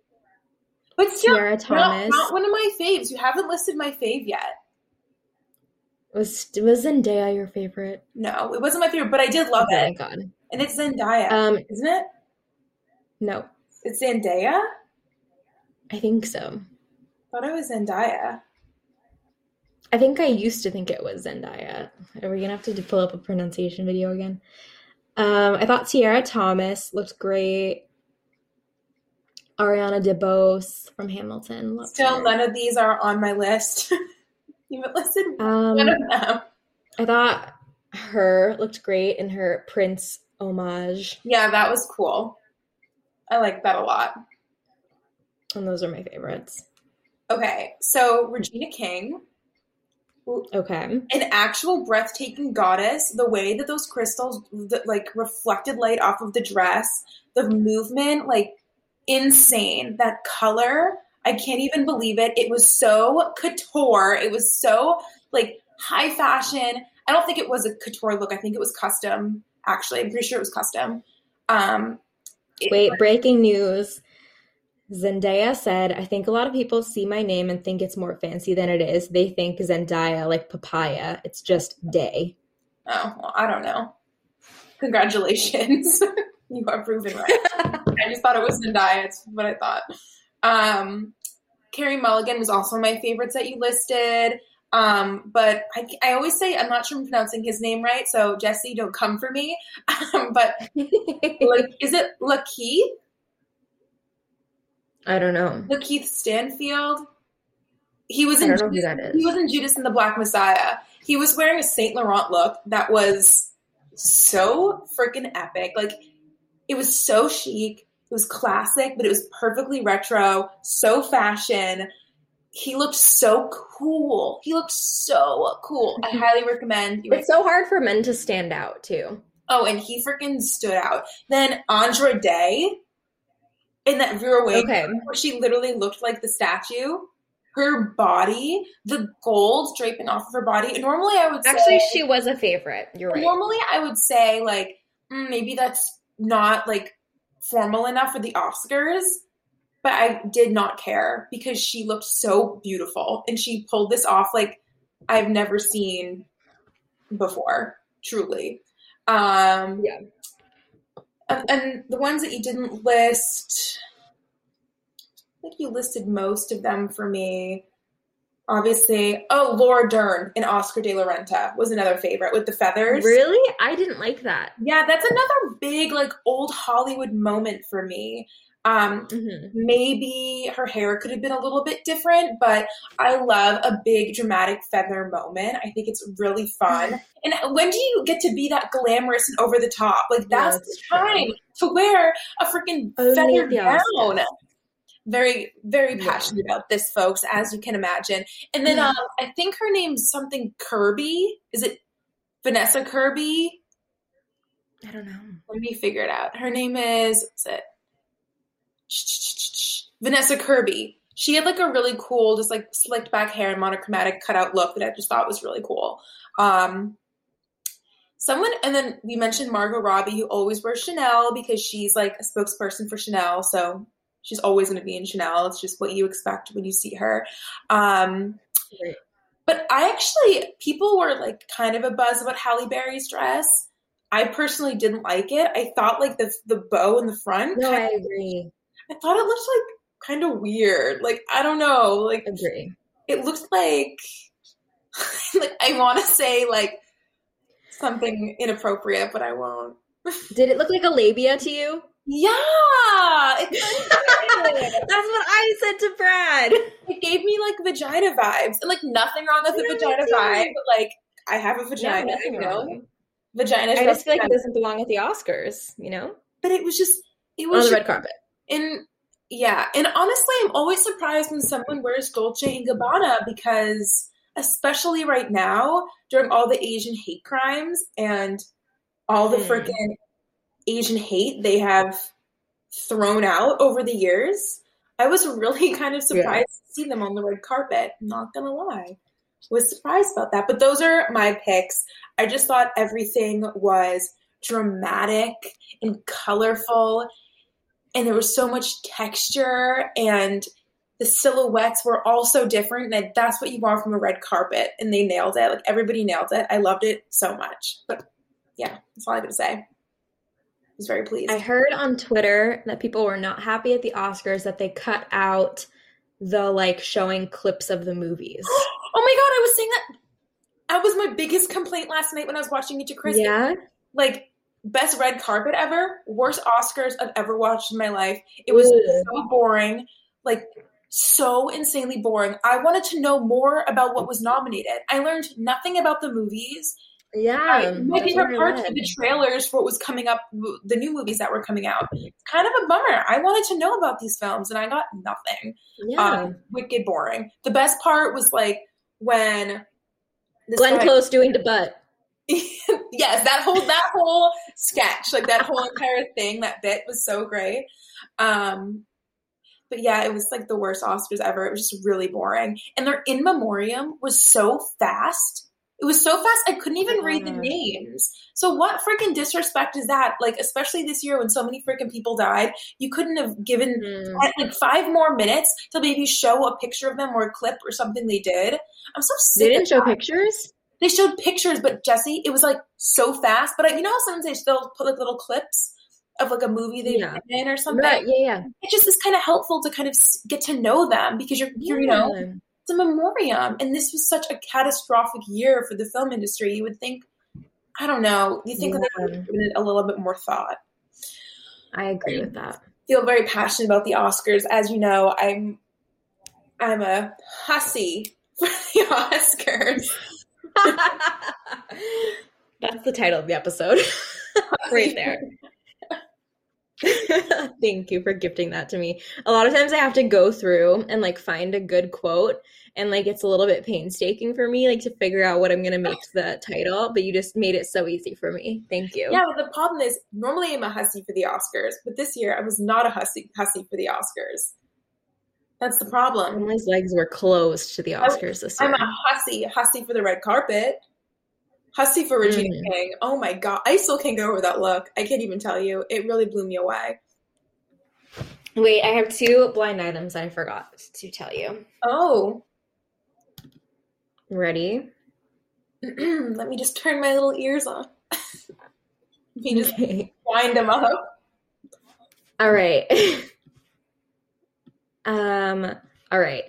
But still, Tiara not, Thomas. not one of my faves. You haven't listed my fave yet. Was was Zendaya your favorite? No, it wasn't my favorite, but I did love Oh it. my god. And it's Zendaya, Um, isn't it? no, It's Zendaya. I think so. thought it was Zendaya. I think I used to think it was Zendaya. Are we gonna have to pull up a pronunciation video again? Um, I thought Tiara Thomas looked great. Ariana DeBose from Hamilton. Still, her. none of these are on my list. you haven't listed Um, none of them. I thought H.E.R. looked great in her Prince homage, Yeah, that was cool. I like that a lot. and those are my favorites. Okay, so Regina King, Okay. an actual breathtaking goddess. The way that those crystals that like reflected light off of the dress, the movement, like insane. That color, I can't even believe it. It was so couture. It was so like high fashion. I don't think it was a couture look. I think it was custom. Actually, I'm pretty sure it was custom. Um, it- Wait, breaking news. Zendaya said, I think a lot of people see my name and think it's more fancy than it is. They think Zendaya like papaya. It's just day. Oh, well, I don't know. Congratulations. you are proven right. I just thought it was Zendaya. It's what I thought. Um, Carey Mulligan was also my favorites that you listed. Um, but I, I always say I'm not sure I'm pronouncing his name right, so Jesse, don't come for me. Um, but like, is it Lakeith? I don't know. Lakeith Stanfield? He was I in don't know who Judas, that is. he was in Judas and the Black Messiah. He was wearing a Saint Laurent look that was so freaking epic. Like it was so chic. It was classic, but it was perfectly retro, so fashion. He looked so cool. He looked so cool. I highly recommend you. It's so hard for men to stand out too. Oh, and he freaking stood out. Then Andra Day in that Vera Wang Okay. where she literally looked like the statue. Her body, the gold draping off of her body. Normally, I would say Actually, she was a favorite. You're right. Normally, I would say like mm, maybe that's not like formal enough for the Oscars, but I did not care because she looked so beautiful and she pulled this off like I've never seen before. Truly, um, Yeah. And, and the ones that you didn't list, I think you listed most of them for me. Obviously, oh, Laura Dern and Oscar de la Renta was another favorite with the feathers. Really? I didn't like that. Yeah, that's another big like old Hollywood moment for me. Um, hmm maybe her hair could have been a little bit different, but I love a big dramatic feather moment. I think it's really fun. And when do you get to be that glamorous and over the top? Like Yeah, that's, that's the time to wear a freaking Only feather at gown. Oscars. Very, very Yeah. passionate about this, folks, as you can imagine. And then Mhm. um, I think her name's something Kirby. Is it Vanessa Kirby? I don't know. Let me figure it out. Her name is what's it? Vanessa Kirby. She had like a really cool, just like slicked back hair and monochromatic cutout look that I just thought was really cool. Um, someone, and then we mentioned Margot Robbie, who always wears Chanel because she's like a spokesperson for Chanel. So she's always going to be in Chanel. It's just what you expect when you see her. Um, but I actually, people were like kind of a buzz about Halle Berry's dress. I personally didn't like it. I thought like the the bow in the front. No, I agree. I thought it looked like kind of weird. Like I don't know. Like Agree. it looks like like I want to say like something inappropriate, but I won't. Did it look like a labia to you? Yeah, it, kind of did. That's what I said to Brad. it gave me like vagina vibes, and like nothing wrong with the vagina vibe, but like I have a vagina, nothing you know. wrong. Vagina. I just feel like it doesn't belong at the Oscars, you know? but it was just it was On the just- red carpet. And yeah, and honestly, I'm always surprised when someone wears Dolce and Gabbana because, especially right now, during all the Asian hate crimes and all the Hmm. freaking Asian hate they have thrown out over the years, I was really kind of surprised to see them on the red carpet. Not gonna lie, was surprised about that. But those are my picks. I just thought everything was dramatic and colorful and there was so much texture and the silhouettes were all so different that that's what you want from a red carpet and they nailed it. Like everybody nailed it. I loved it so much. But yeah that's all i gotta say. I was very pleased. I heard on Twitter that people were not happy at the Oscars that they cut out the like showing clips of the movies. oh my god i was saying that that was my biggest complaint last night when i was watching it to chris Yeah. like best red carpet ever worst oscars i've ever watched in my life it was Ugh. so boring like so insanely boring i wanted to know more about what was nominated i learned nothing about the movies Yeah. I, my favorite parts were the trailers for what was coming up the new movies that were coming out it's kind of a bummer i wanted to know about these films and i got nothing Yeah. um, wicked boring the best part was like when Glenn guy- Close doing the butt. yes, that whole that whole sketch, like that whole entire thing, that bit was so great. Um, but yeah, it was like the worst Oscars ever. It was just really boring, and their in memoriam was so fast. It was so fast I couldn't even read the names. So what freaking disrespect is that? Like, especially this year when so many freaking people died, you couldn't have given Mhm. like five more minutes to maybe show a picture of them or a clip or something they did. I'm so sick. They of didn't show that. pictures? They showed pictures, but Jesse, it was like so fast. But I, you know, how sometimes they still put like little clips of like a movie they've Yeah. been in or something. Right, yeah, yeah. It just is kind of helpful to kind of get to know them because you're, you're, you know, Yeah. it's a memoriam, and this was such a catastrophic year for the film industry. You would think, I don't know, you think that they would have given it a little bit more thought. I agree with that. Feel very passionate about the Oscars, as you know. I'm, I'm a hussy for the Oscars. That's the title of the episode. right there. Thank you for gifting that to me. A lot of times I have to go through and like find a good quote and like it's a little bit painstaking for me like to figure out what I'm going to make the title, but you just made it so easy for me. Thank you. Yeah, the problem is, normally I'm a hussy for the Oscars, but this year I was not a hussy hussy for the Oscars. That's the problem. Emily's legs were closed to the Oscars this year. I'm a hussy, hussy for the red carpet, hussy for Regina Mhm. King. Oh my god, I still can't get over that look. I can't even tell you. It really blew me away. Wait, I have two blind items I forgot to tell you. Oh, Ready? let me just turn my little ears on. Let me just Okay. wind them up. All right. um all right.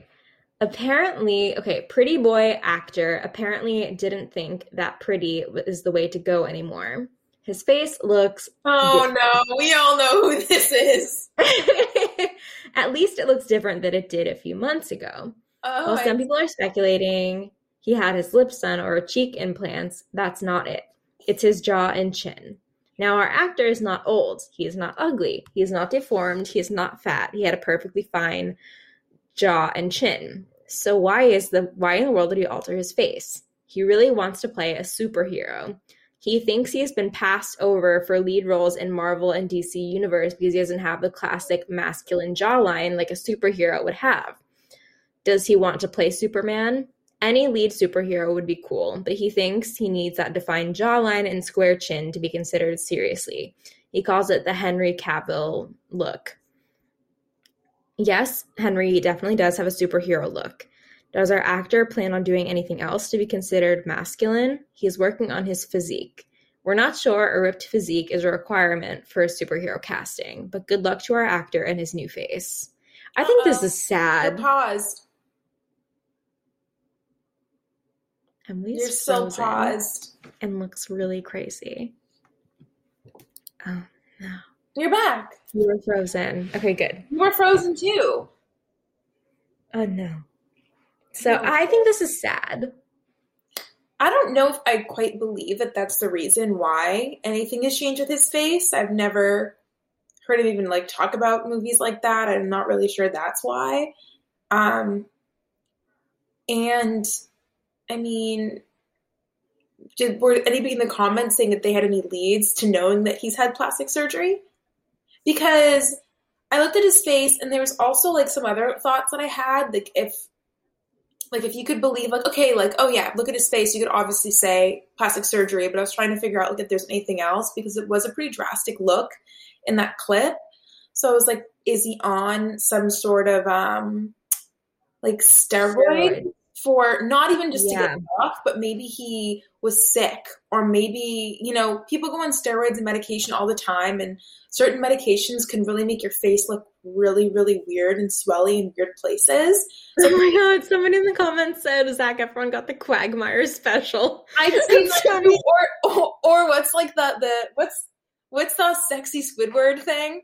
Apparently, okay, pretty boy actor apparently didn't think that pretty is the way to go anymore. His face looks. Oh no, we all know who this is. At least it looks different than it did a few months ago. Oh, While I- some people are speculating he had his lips done or cheek implants, that's not it. It's his jaw and chin. Now, our actor is not old. He is not ugly. He is not deformed. He is not fat. He had a perfectly fine jaw and chin. So why is the why in the world did he alter his face? He really wants to play a superhero. He thinks he has been passed over for lead roles in Marvel and DC universe because he doesn't have the classic masculine jawline like a superhero would have. Does he want to play Superman? Any lead superhero would be cool, but he thinks he needs that defined jawline and square chin to be considered seriously. He calls it the Henry Cavill look. Yes, Henry definitely does have a superhero look. Does our actor plan on doing anything else to be considered masculine? He's working on his physique. We're not sure a ripped physique is a requirement for a superhero casting, but good luck to our actor and his new face. I think this Uh-oh. is You're sad. paused. Emily's You're so paused. and looks really crazy. Oh no. You're back. You were frozen. Okay, good. You were frozen too. Oh no. So No. I think this is sad. I don't know if I quite believe that that's the reason why anything has changed with his face. I've never heard him even like talk about movies like that. I'm not really sure that's why. Um, and I mean, did were anybody in the comments saying that they had any leads to knowing that he's had plastic surgery? Because I looked at his face, and there was also like some other thoughts that I had, like if like if you could believe like okay like oh yeah look at his face you could obviously say plastic surgery but i was trying to figure out like if there's anything else because it was a pretty drastic look in that clip so i was like is he on some sort of um like steroid Steroid. For not even just to get off but maybe he was sick or maybe you know people go on steroids and medication all the time and certain medications can really make your face look really really weird and swelly in weird places Oh my god, somebody in the comments said Zac Efron got the Quagmire special. I've seen that. Or, or or what's like the the what's what's the sexy Squidward thing?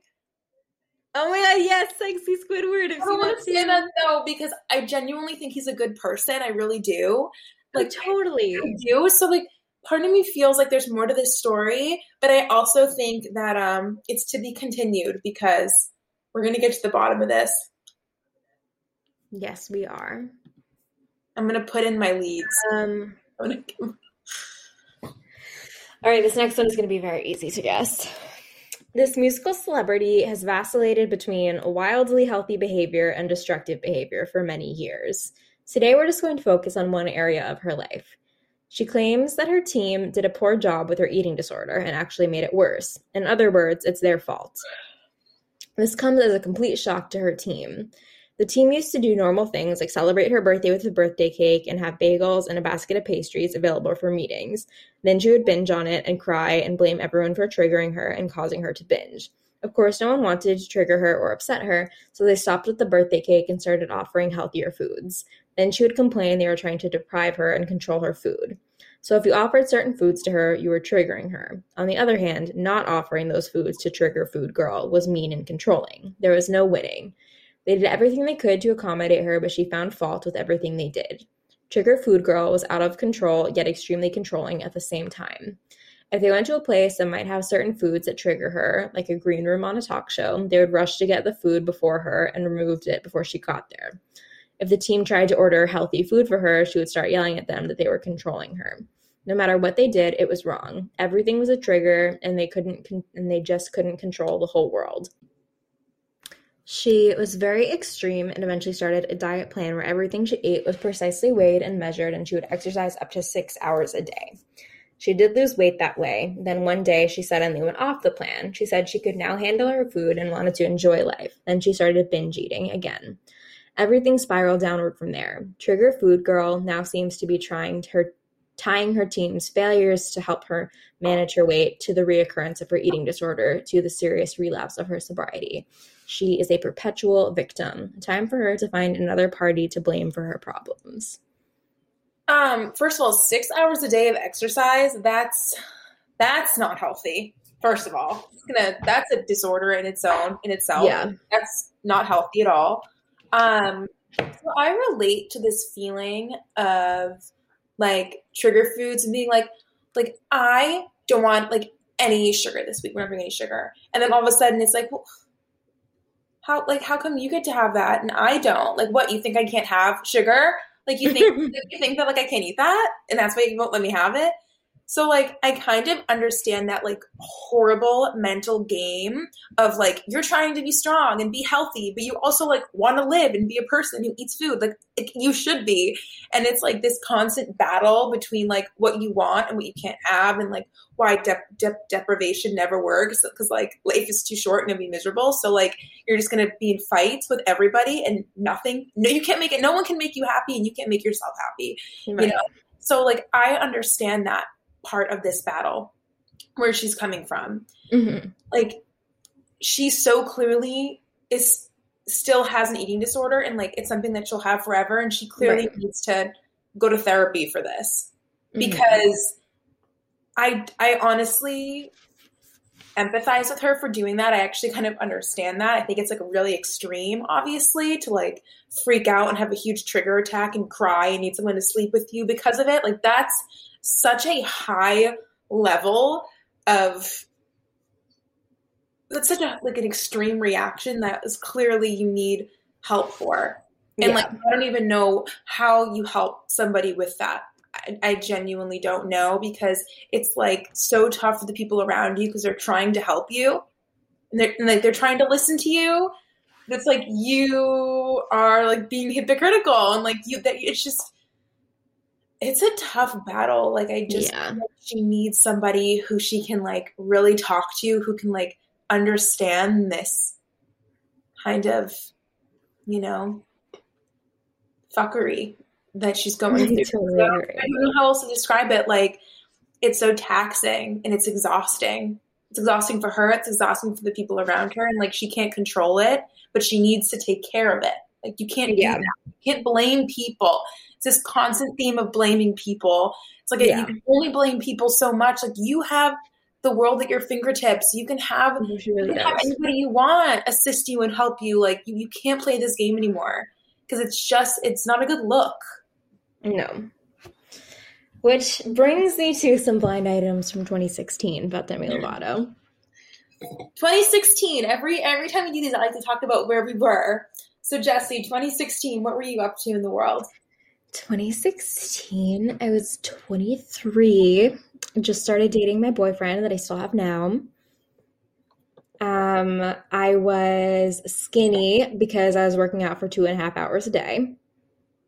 Oh my god, yes, sexy Squidward. I've I don't want to say that though because I genuinely think he's a good person. I really do. Like Like totally. I do. So like part of me feels like there's more to this story, but I also think that um it's to be continued because we're gonna get to the bottom of this. Yes, we are. I'm gonna put in my leads. Um gonna All right, this next one is going to be very easy to guess. This musical celebrity has vacillated between wildly healthy behavior and destructive behavior for many years. Today, we're just going to focus on one area of her life. She claims that her team did a poor job with her eating disorder and actually made it worse. In other words, it's their fault. This comes as a complete shock to her team. The team used to do normal things like celebrate her birthday with a birthday cake and have bagels and a basket of pastries available for meetings. Then she would binge on it and cry and blame everyone for triggering her and causing her to binge. Of course, no one wanted to trigger her or upset her, so they stopped with the birthday cake and started offering healthier foods. Then she would complain they were trying to deprive her and control her food. So if you offered certain foods to her, you were triggering her. On the other hand, not offering those foods to trigger Food Girl was mean and controlling. There was no winning. They did everything they could to accommodate her, but she found fault with everything they did. Trigger Food Girl was out of control, yet extremely controlling at the same time. If they went to a place that might have certain foods that trigger her, like a green room on a talk show, they would rush to get the food before her and removed it before she got there. If the team tried to order healthy food for her, she would start yelling at them that they were controlling her. No matter what they did, it was wrong. Everything was a trigger, and they couldn't, con- and they just couldn't control the whole world. She was very extreme and eventually started a diet plan where everything she ate was precisely weighed and measured, and she would exercise up to six hours a day. She did lose weight that way. Then one day she suddenly went off the plan. She said she could now handle her food and wanted to enjoy life. Then she started binge eating again. Everything spiraled downward from there. Trigger Food Girl now seems to be trying her tying her team's failures to help her manage her weight to the reoccurrence of her eating disorder to the serious relapse of her sobriety. She is a perpetual victim. Time for her to find another party to blame for her problems. Um, first of all, six hours a day of exercise, that's that's not healthy. First of all, it's gonna that's a disorder in its own in itself. Yeah. That's not healthy at all. Um so I relate to this feeling of like trigger foods and being like like I don't want like any sugar this week. We're not bringing any sugar. And then all of a sudden it's like, well, how like how come you get to have that and I don't? Like what, you think I can't have sugar? Like you think you think that like I can't eat that and that's why you won't let me have it? So like I kind of understand that like horrible mental game of like you're trying to be strong and be healthy, but you also like want to live and be a person who eats food. Like you should be. And it's like this constant battle between like what you want and what you can't have and like why de- de- deprivation never works because like life is too short and it'll be miserable. So like you're just gonna be in fights with everybody and nothing. No, you can't make it. No one can make you happy and you can't make yourself happy. Right. You know. So like I understand that part of this battle where she's coming from Mm-hmm. like she so clearly is still has an eating disorder and like it's something that she'll have forever and she clearly Right. needs to go to therapy for this Mm-hmm. because i i honestly empathize with her for doing that i actually kind of understand that i think it's like really extreme obviously to like freak out and have a huge trigger attack and cry and need someone to sleep with you because of it like that's such a high level of that's such a like an extreme reaction that is clearly you need help for. And Yeah. like i don't even know how you help somebody with that. I, I genuinely don't know because it's like so tough for the people around you because they're trying to help you. And they're and, like they're trying to listen to you. That's like you are like being hypocritical and like you that it's just it's a tough battle like i just Yeah. she needs somebody who she can like really talk to who can like understand this kind of you know fuckery that she's going through totally I don't know how else to describe it. Like, it's so taxing and it's exhausting. It's exhausting for her. It's exhausting for the people around her. And like, she can't control it, but she needs to take care of it. Like, you can't Yeah. do that. You can't blame people. It's this constant theme of blaming people. It's like Yeah. you can only blame people so much. Like, you have the world at your fingertips. You can have really you can have anybody you want assist you and help you. Like, you, you can't play this game anymore because it's just, it's not a good look. No. Which brings me to some blind items from 2016 about Demi mm. Lovato. 2016. Every every time we do these, I like to talk about where we were. So Jesse, 2016, what were you up to in the world? 2016, I was 23. Just started dating my boyfriend that I still have now. Um, I was skinny because I was working out for two and a half hours a day,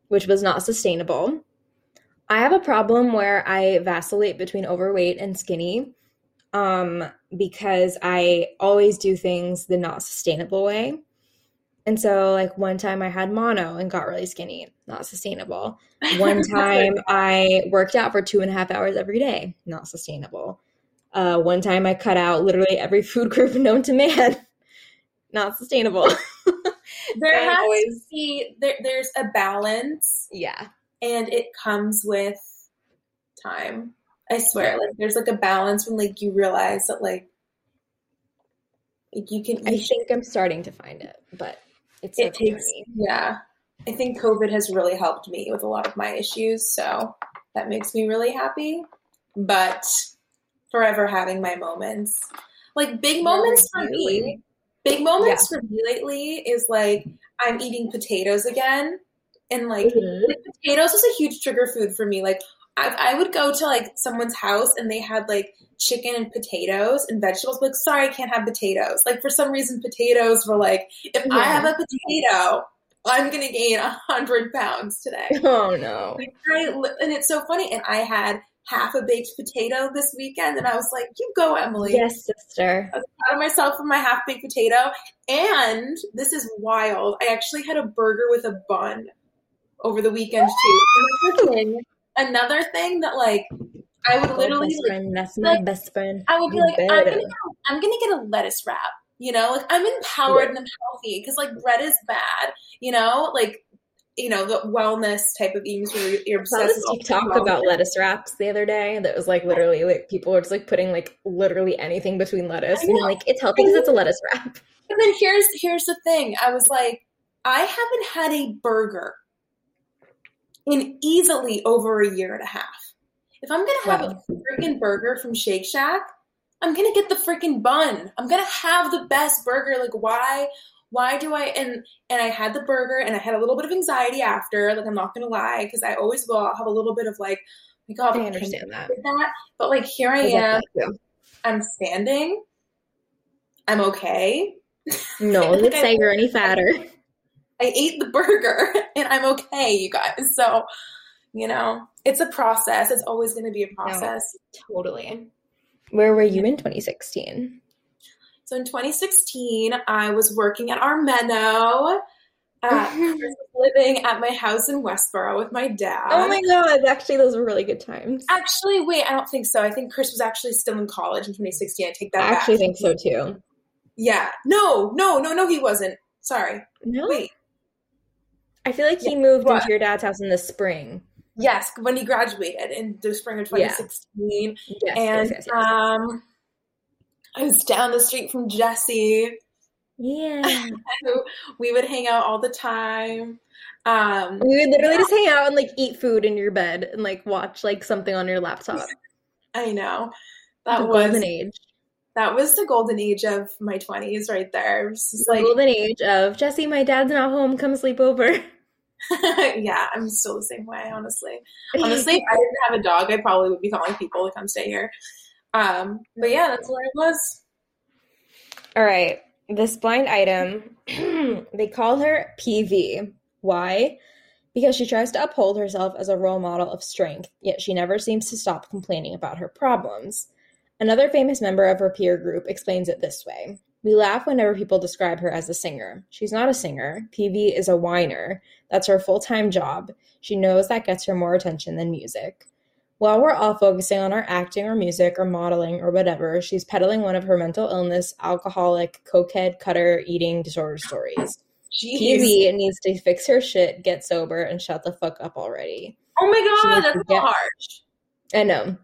which was not sustainable. I have a problem where I vacillate between overweight and skinny um, because I always do things the not sustainable way. And so, like, one time I had mono and got really skinny, not sustainable. One time I worked out for two and a half hours every day, not sustainable. Uh, one time I cut out literally every food group known to man, not sustainable. there has always- to be there, there's a balance, yeah. and it comes with time. I swear, like there's like a balance when like you realize that like like, you can. I You should, think I'm starting to find it, but it's it takes. journey. Yeah, I think COVID has really helped me with a lot of my issues, so that makes me really happy. But forever having my moments, like big moments for me. Big moments for me lately is like I'm eating potatoes again, and like, Mhm. like, potatoes is a huge trigger food for me. Like I, I would go to like someone's house and they had like chicken and potatoes and vegetables. Like sorry, I can't have potatoes. Like for some reason, potatoes were like if I have a potato, I'm gonna gain a hundred pounds today. Oh no. Like, I, and it's so funny. And I had half a baked potato this weekend, and I was like, "You go, Emily." Yes, sister. I was proud of myself for my half baked potato. And this is wild. I actually had a burger with a bun over the weekend too. And the thing, another thing that like I would literally like, friend, that's my like, best friend. I would be You like, I'm gonna, get, I'm gonna get a lettuce wrap. You know, like I'm empowered and I'm healthy because like bread is bad. You know, like you know the wellness type of eating where you're obsessed with TikTok wellness. about lettuce wraps the other day that was like literally like people were just like putting like literally anything between lettuce and know. like it's healthy because it's a lettuce wrap. And then here's here's the thing. I was like, I haven't had a burger in easily over a year and a half. If I'm gonna have Wow. a freaking burger from Shake Shack, I'm gonna get the freaking bun. I'm gonna have the best burger. Like why why do I and and I had the burger and I had a little bit of anxiety after, like I'm not gonna lie, because I always will I'll have a little bit of like, oh my god, I understand that. that. But like here I am. I'm standing. I'm okay. No one would say you're any fatter. I ate the burger and I'm okay, you guys. So, you know, it's a process. It's always going to be a process. Totally. Where were you in 2016? So in 2016, I was working at Armeno. Uh, living at my house in Westboro with my dad. oh my god, actually those were really good times. Actually, wait, I don't think so. I think Chris was actually still in college in 2016. I take that I back. actually think so too. Yeah. No, no, no, no, he wasn't. Sorry. No? Wait. I feel like he moved What? into your dad's house in the spring. Yes, when he graduated in the spring of Yeah. 2016. Yes, and yes, yes, um I was down the street from Jesse. yeah. we would hang out all the time. Um We would literally just hang out and like eat food in your bed and like watch like something on your laptop. I know. That the was golden age. That was the golden age of my 20s right there. It was The like golden age of Jesse, my dad's not home, come sleep over. yeah, I'm still the same way, honestly. Honestly, if I didn't have a dog, I probably would be calling people to come stay here. Um, but yeah, that's where I was. All right. This blind item, they call her PV. Why? Because she tries to uphold herself as a role model of strength, yet she never seems to stop complaining about her problems. Another famous member of her peer group explains it this way We laugh whenever people describe her as a singer. She's not a singer. PV is a whiner. That's her full time job. She knows that gets her more attention than music. While we're all focusing on our acting or music or modeling or whatever, she's peddling one of her mental illness, alcoholic, cokehead, cutter, eating disorder stories. Jeez. PV needs to fix her shit, get sober, and shut the fuck up already. Oh my god, that's so get- harsh. I know.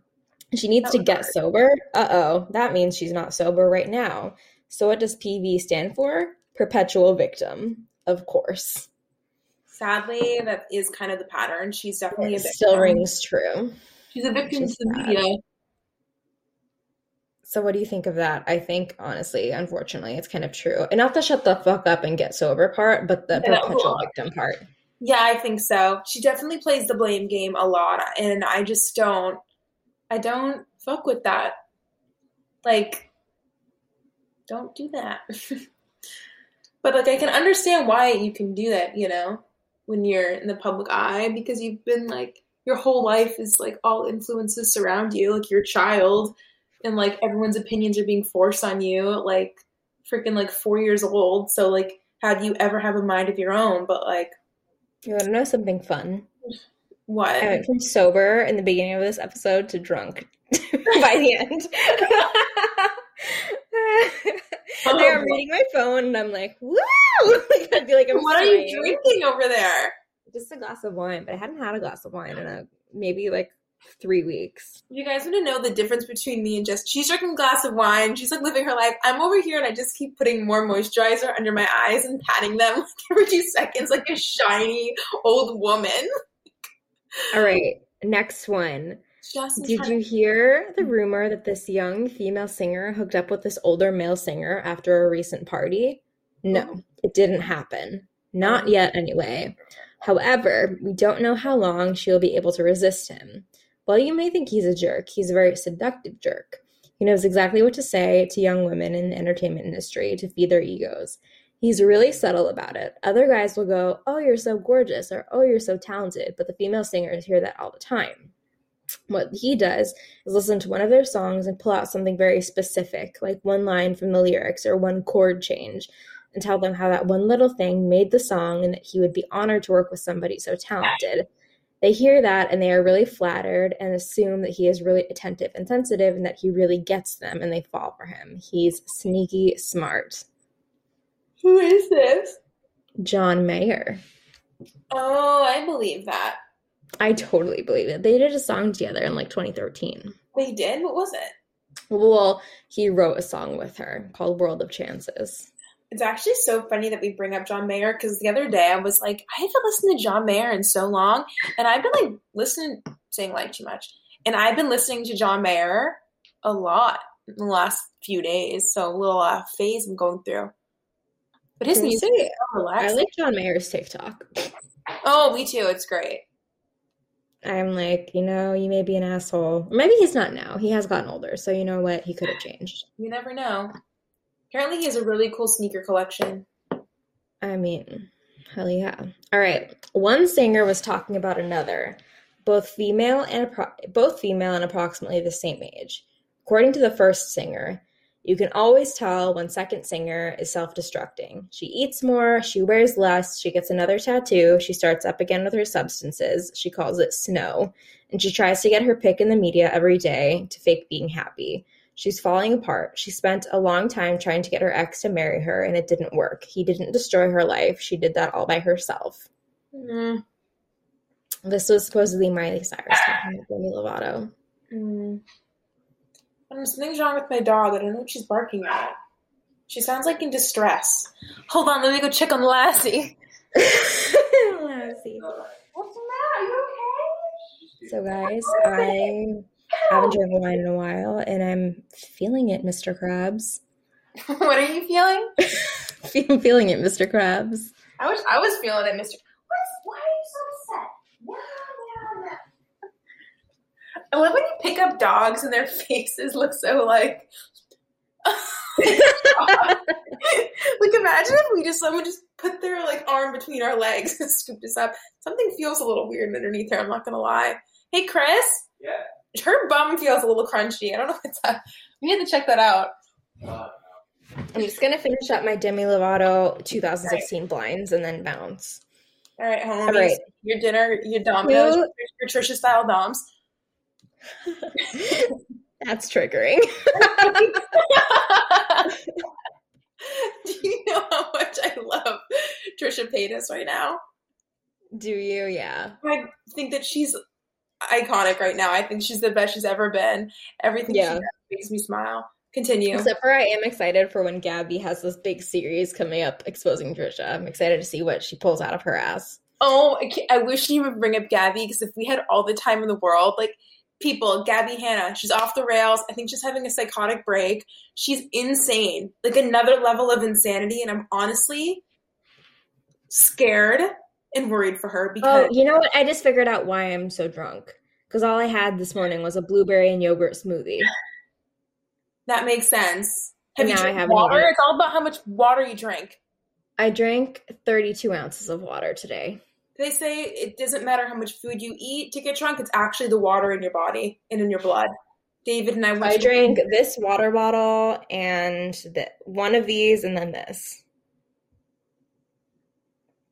She needs to get sober. Uh oh, that means she's not sober right now. So, what does PV stand for? Perpetual victim, of course. Sadly, that is kind of the pattern. She's definitely a victim. still rings true. She's a victim to the media. So, what do you think of that? I think, honestly, unfortunately, it's kind of true. And not the shut the fuck up and get sober part, but the Yeah, that was a perpetual lot. victim part. Yeah, I think so. She definitely plays the blame game a lot, and I just don't. I don't fuck with that. Like, don't do that. but like, I can understand why you can do that. You know, when you're in the public eye, because you've been like your whole life is like all influences surround you, like your child, and like everyone's opinions are being forced on you. Like, freaking like four years old. So like, how do you ever have a mind of your own? But like, You want to know something fun? What? I went from sober in the beginning of this episode to drunk by the end. like I'm reading my phone and I'm like, woo! like, I feel like I'm what are you drinking over there? Just a glass of wine, but I hadn't had a glass of wine in a maybe like three weeks. You guys want to know the difference between me and Jess? She's drinking a glass of wine. She's like living her life. I'm over here and I just keep putting more moisturizer under my eyes and patting them every two seconds like a shiny old woman. All right, next one. Did you hear the rumor that this young female singer hooked up with this older male singer after a recent party? No, it didn't happen. Not yet, anyway. However, we don't know how long she'll be able to resist him. While you may think he's a jerk, he's a very seductive jerk. He knows exactly what to say to young women in the entertainment industry to feed their egos. He's really subtle about it. Other guys will go, Oh, you're so gorgeous, or Oh, you're so talented, but the female singers hear that all the time. What he does is listen to one of their songs and pull out something very specific, like one line from the lyrics or one chord change, and tell them how that one little thing made the song and that he would be honored to work with somebody so talented. They hear that and they are really flattered and assume that he is really attentive and sensitive and that he really gets them and they fall for him. He's sneaky smart. Who is this? John Mayer. Oh, I believe that. I totally believe it. They did a song together in like 2013. They did? What was it? Well, he wrote a song with her called World of Chances. It's actually so funny that we bring up John Mayer because the other day I was like, I haven't listened to John Mayer in so long, and I've been like listening, saying like too much, and I've been listening to John Mayer a lot in the last few days. So a little uh, phase I'm going through. But his music is so I like John Mayer's TikTok. oh, me too. It's great. I'm like, you know, you may be an asshole. Maybe he's not now. He has gotten older, so you know what? He could have changed. You never know. Apparently, he has a really cool sneaker collection. I mean, hell yeah. All right. One singer was talking about another, both female and appro- both female and approximately the same age. According to the first singer, you can always tell when second singer is self-destructing. She eats more, she wears less, she gets another tattoo, she starts up again with her substances. She calls it snow, and she tries to get her pick in the media every day to fake being happy. She's falling apart. She spent a long time trying to get her ex to marry her, and it didn't work. He didn't destroy her life. She did that all by herself. Mm, This was supposedly Miley Cyrus talking about Demi Lovato. mm. I something's wrong with my dog. I don't know what she's barking at. She sounds like in distress. Hold on, let me go check on Lassie. Lassie. What's the matter? Are you okay? So, guys, I haven't drank wine in a while, and I'm feeling it, Mr. Krabs. what are you feeling? I'm feeling it, Mr. Krabs. I was I was feeling it, Mister. What's, why are you so upset? Yeah, yeah, yeah. I love when you pick up dogs and their faces look so like. like imagine if we just someone just put their like arm between our legs and scooped us up. Something feels a little weird underneath her. I'm not gonna lie. Hey, Chris. Yeah. Her bum feels a little crunchy. I don't know what's up. We need to check that out. Uh, I'm just going to finish up my Demi Lovato 2016 blinds and then bounce. All right, homies. All right. Your dinner, your Domino's, Who- your Trisha style Doms. That's triggering. Do you know how much I love Trisha Paytas right now? Do you? Yeah. I think that she's iconic right now. I think she's the best she's ever been. Everything Yeah. she does makes me smile. Continue. Except for I am excited for when Gabby has this big series coming up exposing Trisha. I'm excited to see what she pulls out of her ass. Oh, I, I wish you would bring up Gabby because if we had all the time in the world, like people, Gabby Hanna, she's off the rails. I think she's having a psychotic break. She's insane, like another level of insanity. And I'm honestly scared and worried for her oh, because Oh, you know what? I just figured out why I'm so drunk. Because all I had this morning was a blueberry and yogurt smoothie. that makes sense. Have you Now I drank water? It's all about how much water you drink. I drank 32 ounces of water today. They say it doesn't matter how much food you eat to get drunk. It's actually the water in your body and in your blood. David and I went I to- drank this water bottle and the, one of these and then this.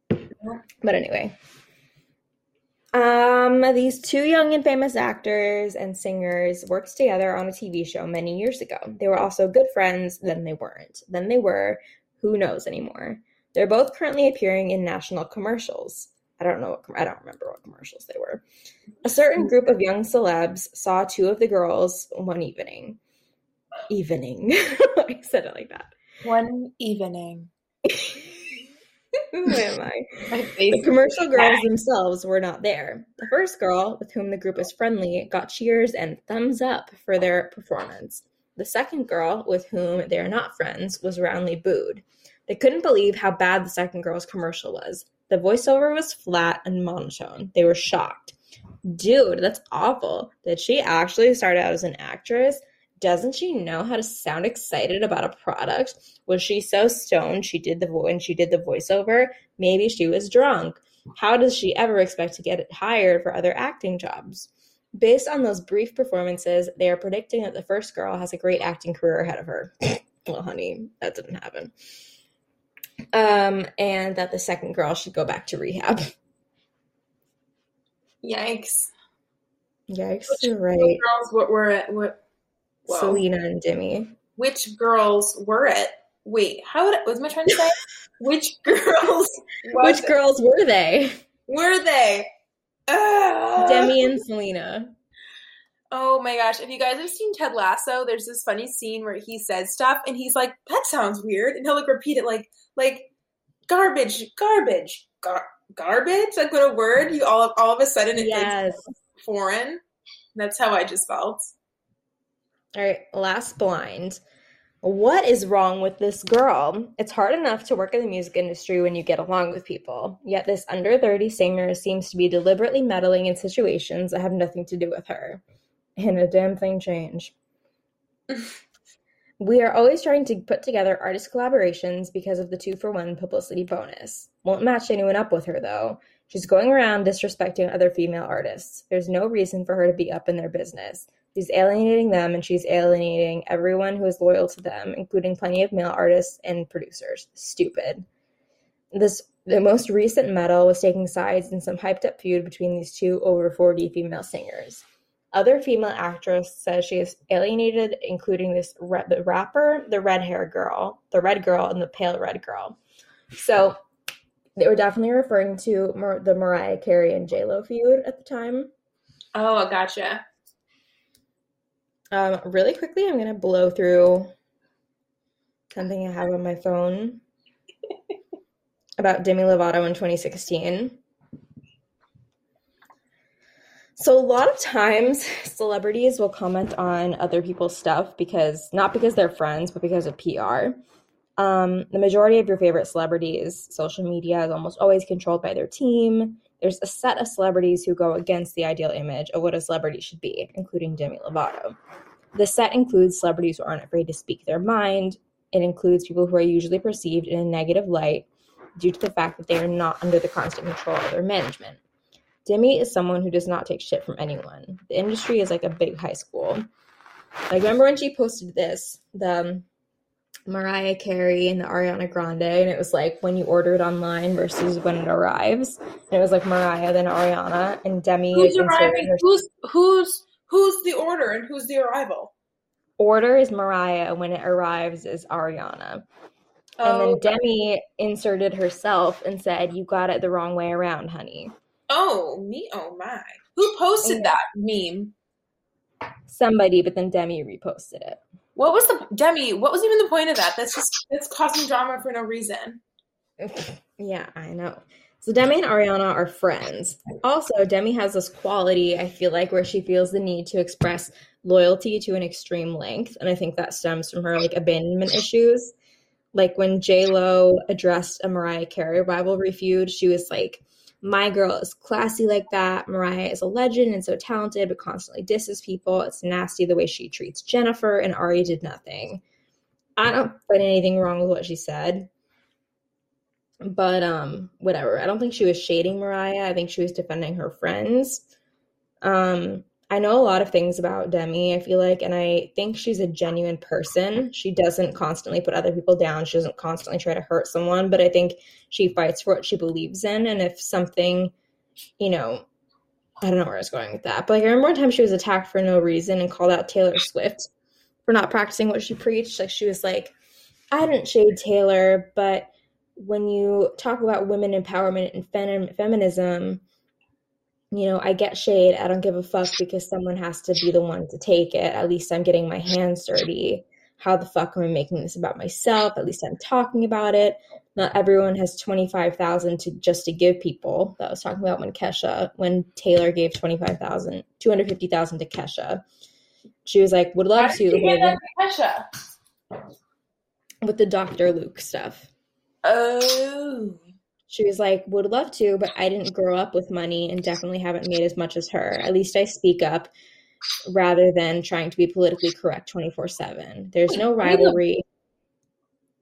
But anyway. Um, these two young and famous actors and singers worked together on a TV show many years ago. They were also good friends, then they weren't. Then they were. Who knows anymore? They're both currently appearing in national commercials. I don't know what I don't remember what commercials they were. A certain group of young celebs saw two of the girls one evening. Evening. I said it like that. one evening. Who am I? The commercial girls themselves were not there. The first girl, with whom the group is friendly, got cheers and thumbs up for their performance. The second girl, with whom they are not friends, was roundly booed. They couldn't believe how bad the second girl's commercial was. The voiceover was flat and monotone. They were shocked. Dude, that's awful. Did she actually start out as an actress? Doesn't she know how to sound excited about a product? Was she so stoned she did the when she did the voiceover? Maybe she was drunk. How does she ever expect to get hired for other acting jobs? Based on those brief performances, they are predicting that the first girl has a great acting career ahead of her. well, honey, that didn't happen. Um, and that the second girl should go back to rehab. Yikes. Yikes, Which you're right. girls what were it? What? Whoa. Selena and Demi. Which girls were it? Wait, how would what was I trying to say? Which girls? Which it? girls were they? were they? Ugh. Demi and Selena. Oh my gosh! If you guys have seen Ted Lasso, there's this funny scene where he says stuff and he's like, "That sounds weird," and he'll like repeat it like, like garbage, garbage, gar- garbage. Like what a word you all all of a sudden it's Yes. like foreign. That's how I just felt. All right, last blind. What is wrong with this girl? It's hard enough to work in the music industry when you get along with people. Yet this under 30 singer seems to be deliberately meddling in situations that have nothing to do with her. And a damn thing change. we are always trying to put together artist collaborations because of the two for one publicity bonus. Won't match anyone up with her though. She's going around disrespecting other female artists. There's no reason for her to be up in their business. She's alienating them and she's alienating everyone who is loyal to them, including plenty of male artists and producers. Stupid. This the most recent meddle was taking sides in some hyped up feud between these two over 40 female singers. Other female actress says she is alienated, including this ra- the rapper, the red hair girl, the red girl, and the pale red girl. So they were definitely referring to Mar- the Mariah Carey and J Lo feud at the time. Oh, gotcha. Um, really quickly, I'm gonna blow through something I have on my phone about Demi Lovato in 2016. So a lot of times celebrities will comment on other people's stuff because not because they're friends, but because of PR. Um, the majority of your favorite celebrities, social media is almost always controlled by their team. There's a set of celebrities who go against the ideal image of what a celebrity should be, including Demi Lovato. The set includes celebrities who aren't afraid to speak their mind. It includes people who are usually perceived in a negative light due to the fact that they are not under the constant control of their management. Demi is someone who does not take shit from anyone. The industry is like a big high school. Like, remember when she posted this, the um, Mariah Carey and the Ariana Grande, and it was like when you order it online versus when it arrives. And it was like Mariah, then Ariana, and Demi. Who's arriving? her- Who's who's who's the order and who's the arrival? order is Mariah, when it arrives is Ariana. And Oh, then Demi inserted herself and said, You got it the wrong way around, honey. Oh me, oh my! Who posted Yeah. that meme? Somebody, but then Demi reposted it. What was the Demi? What was even the point of that? That's just that's causing drama for no reason. yeah, I know. So Demi and Ariana are friends. Also, Demi has this quality, I feel like, where she feels the need to express loyalty to an extreme length. And I think that stems from her like abandonment issues. Like when J Lo addressed a Mariah Carey rivalry feud, she was like, My girl is classy like that. Mariah is a legend and so talented, but constantly disses people. It's nasty the way she treats Jennifer, and Ari did nothing. I don't find anything wrong with what she said but um whatever i don't think she was shading mariah i think she was defending her friends um i know a lot of things about demi i feel like and i think she's a genuine person. She doesn't constantly put other people down. She doesn't constantly try to hurt someone but i think she fights for what she believes in. And if something you know i don't know where i was going with that but like i remember one time she was attacked for no reason and called out taylor swift for not practicing what she preached. Like she was like i didn't shade taylor but when you talk about women empowerment and fem- feminism, you know, I get shade. I don't give a fuck because someone has to be the one to take it. At least I'm getting my hands dirty. How the fuck am I making this about myself? At least I'm talking about it. Not everyone has 25,000 to just to give people. That was talking about when Kesha, when Taylor gave 25,000, 250,000 to Kesha. She was like, would love to you get that to Kesha? with the Dr. Luke stuff. Oh, She was like, would love to, but I didn't grow up with money and definitely haven't made as much as her. At least I speak up rather than trying to be politically correct 24 7. There's no Wait, wait, rivalry.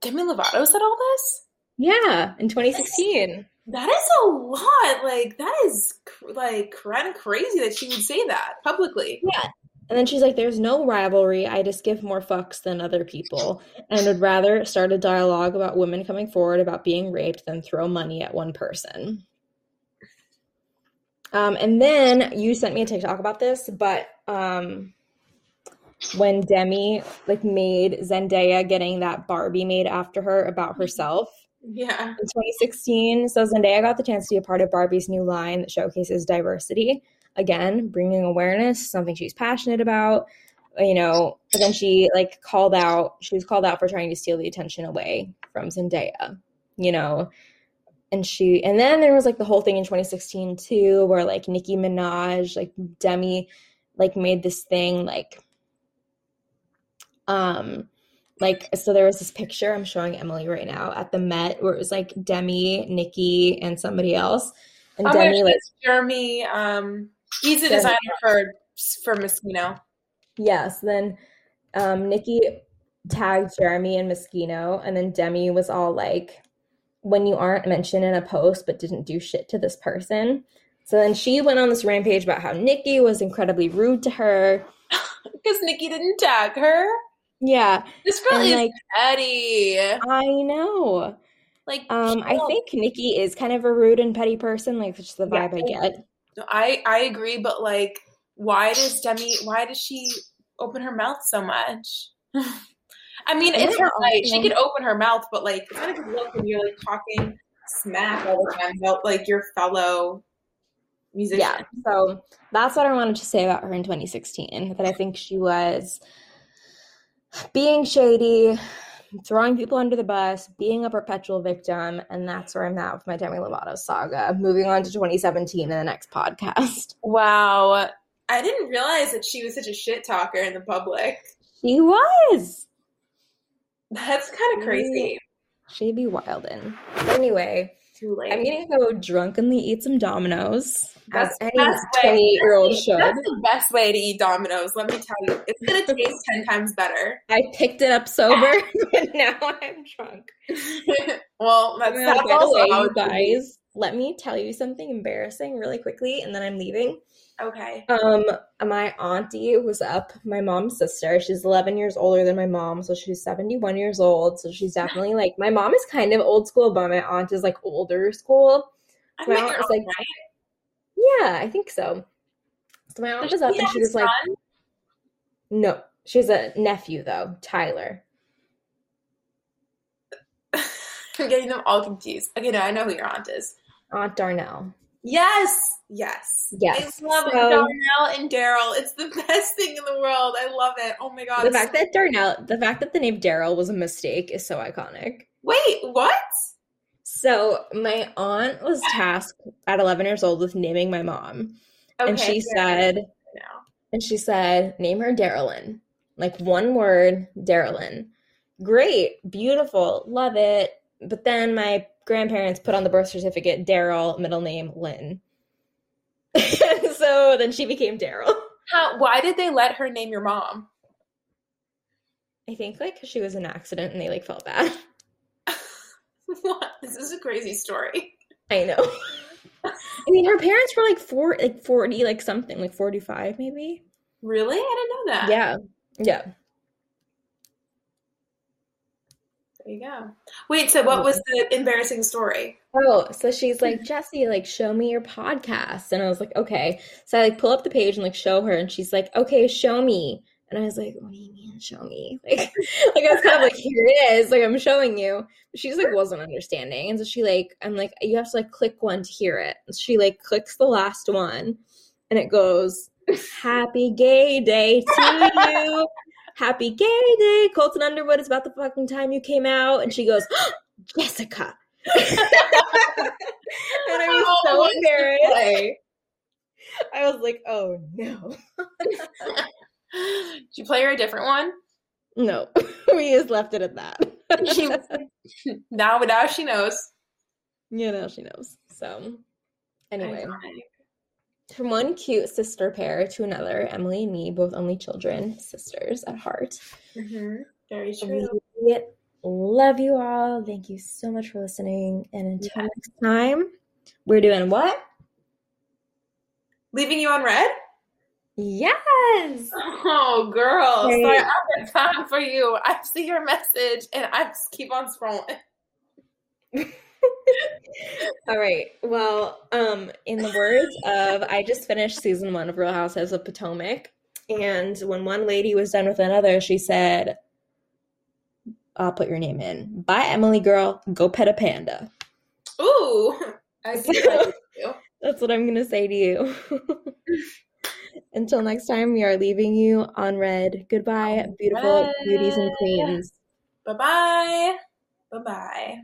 Demi Lovato said all this. Yeah, in 2016. That is a lot. Like that is cr- like kind of crazy that she would say that publicly. Yeah. And then she's like, there's no rivalry. I just give more fucks than other people and would rather start a dialogue about women coming forward about being raped than throw money at one person. Um, and then you sent me a TikTok about this, but um, when Demi like made Zendaya getting that Barbie made after her about herself Yeah. in 2016. So Zendaya got the chance to be a part of Barbie's new line that showcases diversity. Again, bringing awareness, something she's passionate about. You know, but then she like called out. She was called out for trying to steal the attention away from Zendaya. You know, and she and then there was like the whole thing in 2016 too, where like Nicki Minaj, like Demi, like made this thing like um like so there was this picture I'm showing Emily right now at the Met where it was like Demi, Nicki, and somebody else. And Oh, Demi like Jeremy. Um, he's a designer for for Moschino. yes, then um Nicki tagged Jeremy and Moschino, and then Demi was all like, when you aren't mentioned in a post but didn't do shit to this person. So then she went on this rampage about how Nicki was incredibly rude to her. Because Nicki didn't tag her. Yeah, This girl and is like petty. I know. Like, Um, I think Nicki is kind of a rude and petty person, like that's just the Yeah. vibe I get. I I agree, but like, why does Demi? Why does she open her mouth so much? I mean, it's her right. She could open her mouth, but like, it's not a good look when you're like talking smack all the time about like your fellow musician. Yeah. So that's what I wanted to say about her in 2016. That I think she was being shady, throwing people under the bus, being a perpetual victim, and that's where I'm at with my Demi Lovato saga. Moving on to 2017 in the next podcast. Wow, I didn't realize that she was such a shit talker in the public. She was. That's kind of crazy. She'd be wildin'. Anyway, Too late. I'm gonna go drunkenly eat some Domino's, That's the any best way. 28 year old should. That's the best way to eat Domino's. Let me tell you, it's gonna taste ten times better. I picked it up sober, but now I'm drunk. well, that's, that's also way, you it should be. guys, let me tell you something embarrassing really quickly, and then I'm leaving. Okay. Um, my auntie was up, my mom's sister. She's 11 years older than my mom, so she's 71 years old. So she's definitely like my mom is kind of old school, but my aunt is like older school. I My aunt was like, right? Yeah, I think so. So my aunt was up and she was like, son? no, she's a nephew though, Tyler. I'm getting them all confused. Okay, no, I know who your aunt is. Aunt Darnell. Yes, yes, Yes. I love So- Darnell and Daryl. It's the best thing in the world. I love it. Oh my god. The fact so- that Darnell, the fact that the name Daryl was a mistake is so iconic. Wait, what? So my aunt was tasked at 11 years old with naming my mom, and she fair said, and she said, name her Darylyn, like one word, Darylyn. Great, beautiful, love it. But then my grandparents put on the birth certificate Daryl, middle name Lynn. so then she became Daryl. How? Why did they let her name your mom? I think like because she was an accident and they like felt bad. what? This is a crazy story. I know. I mean, her parents were like four, like forty, like something, like forty-five, maybe. Really? I didn't know that. Yeah, yeah. There you go. Wait, so what oh. was the embarrassing story? Oh, so she's like, Jesse, like, show me your podcast, and I was like, okay. So I like pull up the page and like show her, and she's like, okay, show me. And I was like, what do you mean, show me? Like, like I was kind of like, here it is, like I'm showing you. But she's like, wasn't understanding, and so she like, I'm like, you have to like click one to hear it. And she like clicks the last one, and it goes, Happy Gay Day to you. Happy Gay Day. Colton Underwood is about the fucking time you came out. And she goes, Jessica. and I was Oh, so what's embarrassed. I was like, oh no. Did you play her a different one? No. we just left it at that. She- now, now she knows. Yeah, now she knows. So, anyway. From one cute sister pair to another, Emily and me, both only children, sisters at heart. Mhm. Very true. We love you all. Thank you so much for listening. And until Yeah. next time, we're doing what? Leaving you on red? Yes. Oh, girl. Great. Sorry, I have time for you. I see your message and I just keep on scrolling. All right. Well, um, in the words of, I just finished season one of Real Housewives of Potomac, and when one lady was done with another, she said, "I'll put your name in. Bye, Emily girl. Go pet a panda." Ooh, I see that. That's what I'm gonna say to you. Until next time, we are leaving you on red. Goodbye, beautiful red. beauties and queens. Bye bye. Bye bye.